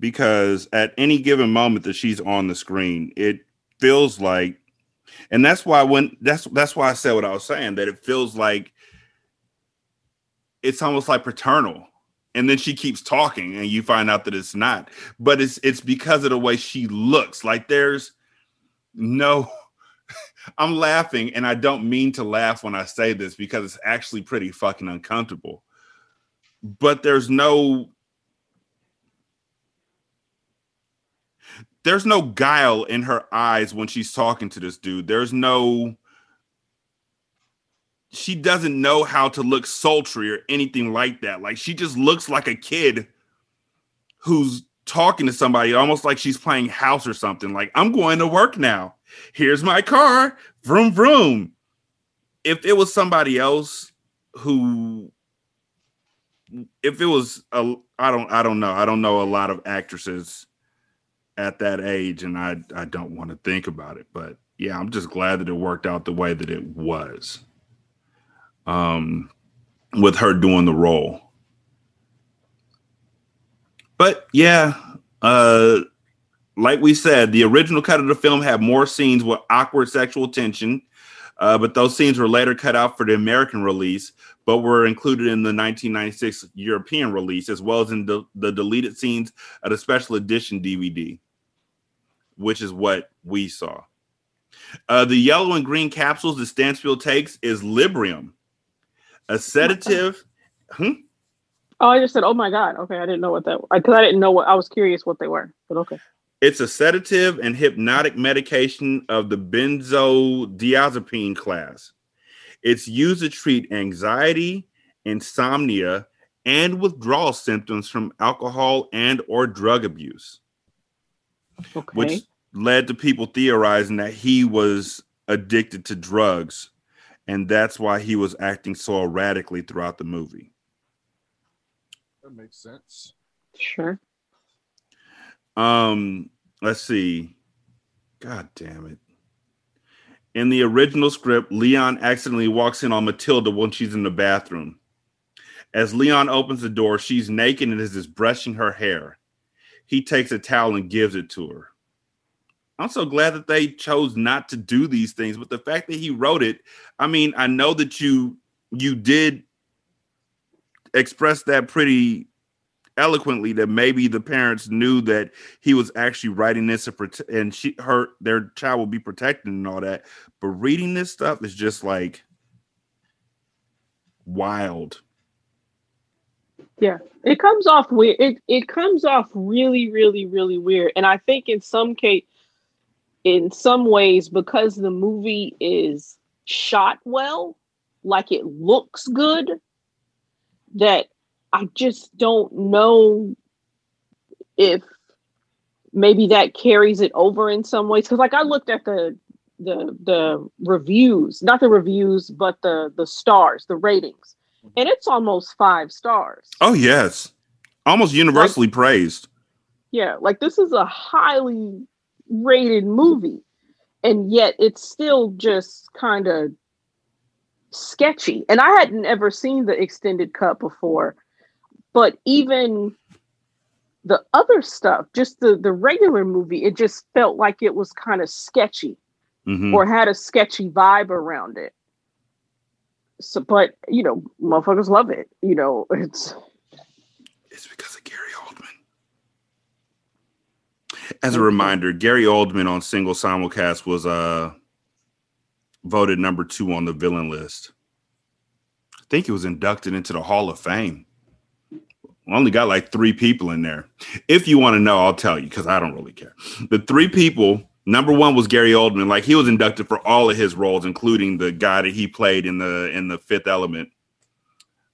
Because at any given moment that she's on the screen, it feels like, and that's why when that's that's why I said what I was saying that it feels like it's almost like paternal. And then she keeps talking, and you find out that it's not. But it's it's because of the way she looks. Like there's no. I'm laughing, and I don't mean to laugh when I say this because it's actually pretty fucking uncomfortable but there's no there's no guile in her eyes when she's talking to this dude. There's no she doesn't know how to look sultry or anything like that. Like she just looks like a kid who's talking to somebody almost like she's playing house or something. Like i'm going to work now. Here's my car. Vroom vroom. If it was somebody else who if it was a I don't I don't know. I don't know a lot of actresses at that age and I I don't want to think about it, but yeah, I'm just glad that it worked out the way that it was. Um with her doing the role. But yeah, uh like we said, the original cut of the film had more scenes with awkward sexual tension, uh, but those scenes were later cut out for the American release, but were included in the 1996 European release, as well as in the, the deleted scenes of the special edition DVD, which is what we saw. Uh, the yellow and green capsules that Stansfield takes is Librium, a sedative. Hmm? Oh, I just said, oh my god. Okay, I didn't know what that because I didn't know what I was curious what they were, but okay. It's a sedative and hypnotic medication of the benzodiazepine class. It's used to treat anxiety, insomnia, and withdrawal symptoms from alcohol and or drug abuse. Okay. Which led to people theorizing that he was addicted to drugs and that's why he was acting so erratically throughout the movie. That makes sense. Sure. Um, let's see. God damn it. In the original script, Leon accidentally walks in on Matilda when she's in the bathroom. As Leon opens the door, she's naked and is just brushing her hair. He takes a towel and gives it to her. I'm so glad that they chose not to do these things, but the fact that he wrote it, I mean, I know that you you did express that pretty eloquently that maybe the parents knew that he was actually writing this and she her their child will be protected and all that but reading this stuff is just like wild Yeah, it comes off weird. It it comes off really, really, really weird. And I think in some case, in some ways, because the movie is shot well, like it looks good, that I just don't know if maybe that carries it over in some ways. Because like I looked at the the the reviews, not the reviews, but the the stars, the ratings, and it's almost five stars. oh yes Almost universally praised. Yeah, like this is a highly rated movie, and yet it's still just kind of sketchy. And I hadn't ever seen the extended cut before, but even the other stuff, just the the regular movie, it just felt like it was kind of sketchy Mhm. or had a sketchy vibe around it. So, but you know, motherfuckers love it. You know, it's it's because of Gary Oldman. As a reminder, Gary Oldman on single simulcast was uh voted number two on the villain list. I think he was inducted into the Hall of Fame. We only got like three people in there. If you want to know, I'll tell you because I don't really care. The three people, number one was Gary Oldman. Like he was inducted for all of his roles, including the guy that he played in the in the Fifth Element.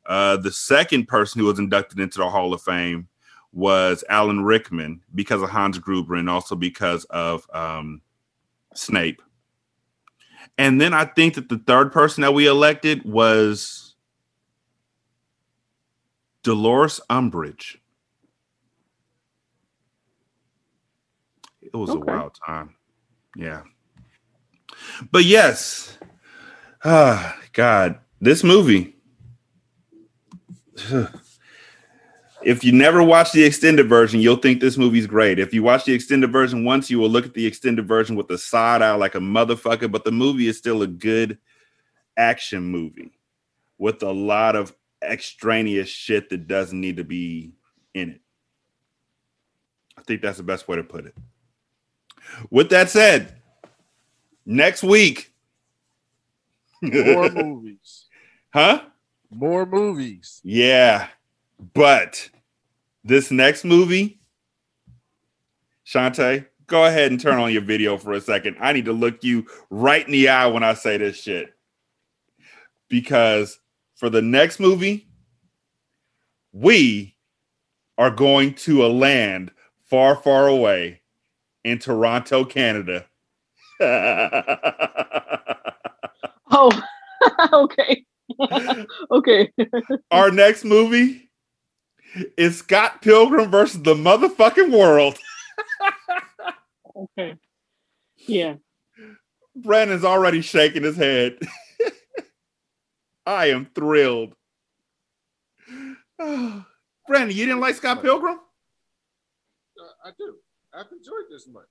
Uh, the second person who was inducted into the Hall of Fame was Alan Rickman because of Hans Gruber and also because of um, Snape. And then I think that the third person that we elected was Dolores Umbridge. It was a wild time. Yeah. But yes. Ah, God, this movie. if you never watch the extended version, you'll think this movie's great. If you watch the extended version once, you will look at the extended version with a side eye like a motherfucker. But the movie is still a good action movie with a lot of extraneous shit that doesn't need to be in it. I think that's the best way to put it. With that said, next week, More movies. huh? More movies. Yeah. But this next movie, Shanta, go ahead and turn on your video for a second. I need to look you right in the eye when I say this shit. Because for the next movie, we are going to a land far, far away in Toronto, Canada. oh, okay, okay. Our next movie is Scott Pilgrim versus the motherfucking world. okay, yeah. Brandon's already shaking his head. I am thrilled. Brandon, you didn't like Scott Pilgrim? Uh, I do. I've enjoyed this much.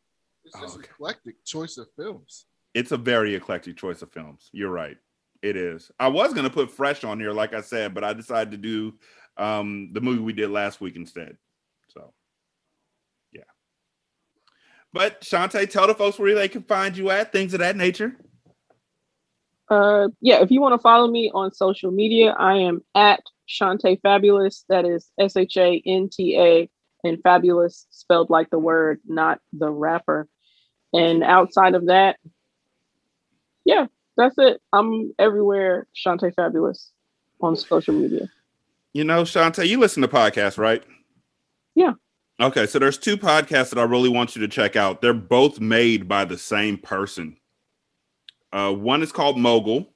It's just an eclectic choice of films. It's a very eclectic choice of films. You're right. It is. I was gonna put Fresh on here, like I said, but I decided to do um, the movie we did last week instead. So, yeah. But Shanta, tell the folks where they can find you at, things of that nature. Uh, yeah, if you want to follow me on social media, I am at Shanta Fabulous. That is S H A N T A and fabulous spelled like the word, not the rapper. And outside of that, yeah, that's it. I'm everywhere, Shanta Fabulous on social media. You know, Shanta, you listen to podcasts, right? Yeah. Okay, so there's two podcasts that I really want you to check out. They're both made by the same person. Uh, one is called Mogul,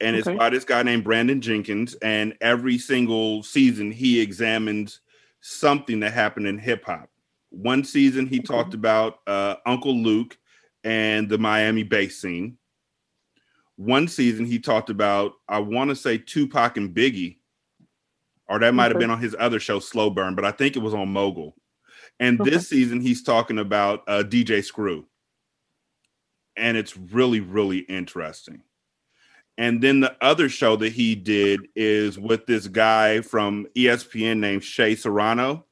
and it's by this guy named Brandon Jenkins. And every single season, he examines something that happened in hip hop. One season, he talked about uh, Uncle Luke and the Miami bass scene. One season, he talked about, I want to say Tupac and Biggie, or that might have Okay. been on his other show, Slow Burn, but I think it was on Mogul. And Okay. this season, he's talking about uh, DJ Screw. And it's really, really interesting. And then the other show that he did is with this guy from ESPN named Shea Serrano.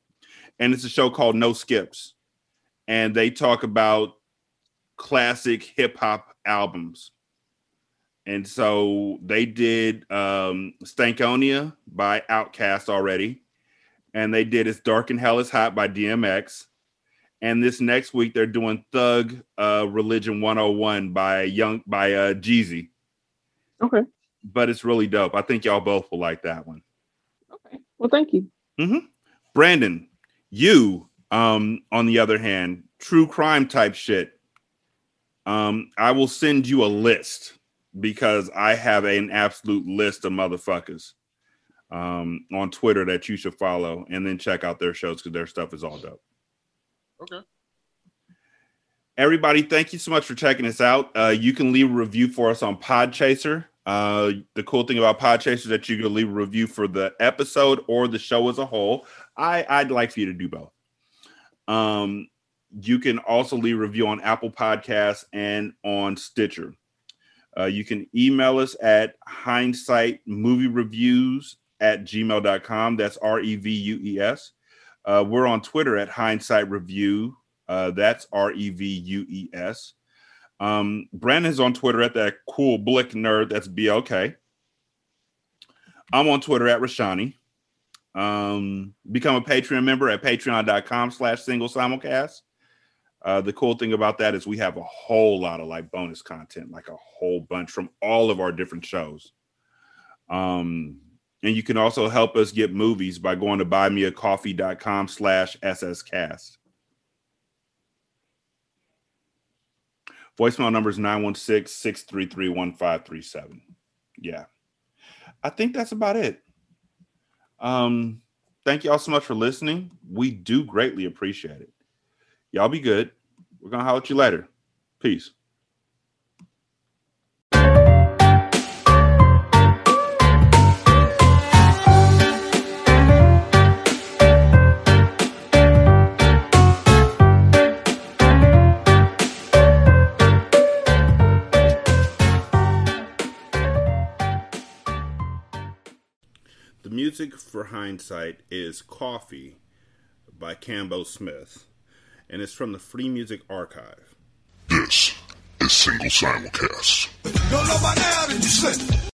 And it's a show called No Skips. And they talk about classic hip hop albums. And so they did um, Stankonia by Outkast already. And they did It's Dark and Hell is Hot by DMX. And this next week they're doing Thug uh, Religion 101 by Young by uh, Jeezy. Okay. But it's really dope. I think y'all both will like that one. Okay. Well, thank you. Mm-hmm. Brandon, you, um, on the other hand, true crime type shit. Um, I will send you a list because I have an absolute list of motherfuckers. um, on Twitter that you should follow, and then check out their shows because their stuff is all dope. Okay. Everybody, thank you so much for checking us out. Uh, you can leave a review for us on Podchaser. Uh, the cool thing about Podchaser is that you can leave a review for the episode or the show as a whole. I, I'd like for you to do both. Um, you can also leave a review on Apple Podcasts and on Stitcher. Uh, you can email us at hindsight movie reviews at gmail.com. That's R E V U E S. Uh, we're on Twitter at hindsight review. Uh, that's R E V U E S. Um, Brandon's on Twitter at that cool blick nerd. That's BLK. I'm on Twitter at Rashani. Um, become a Patreon member at patreon.com slash single simulcast. Uh, the cool thing about that is we have a whole lot of like bonus content, like a whole bunch from all of our different shows. Um, and you can also help us get movies by going to buymeacoffee.com slash sscast. Voicemail number is 916-633-1537. Yeah. I think that's about it. Um, thank you all so much for listening. We do greatly appreciate it. Y'all be good. We're gonna holler at you later. Peace. Music for Hindsight is Coffee by Cambo Smith, and it's from the Free Music Archive. This is Single Simulcast.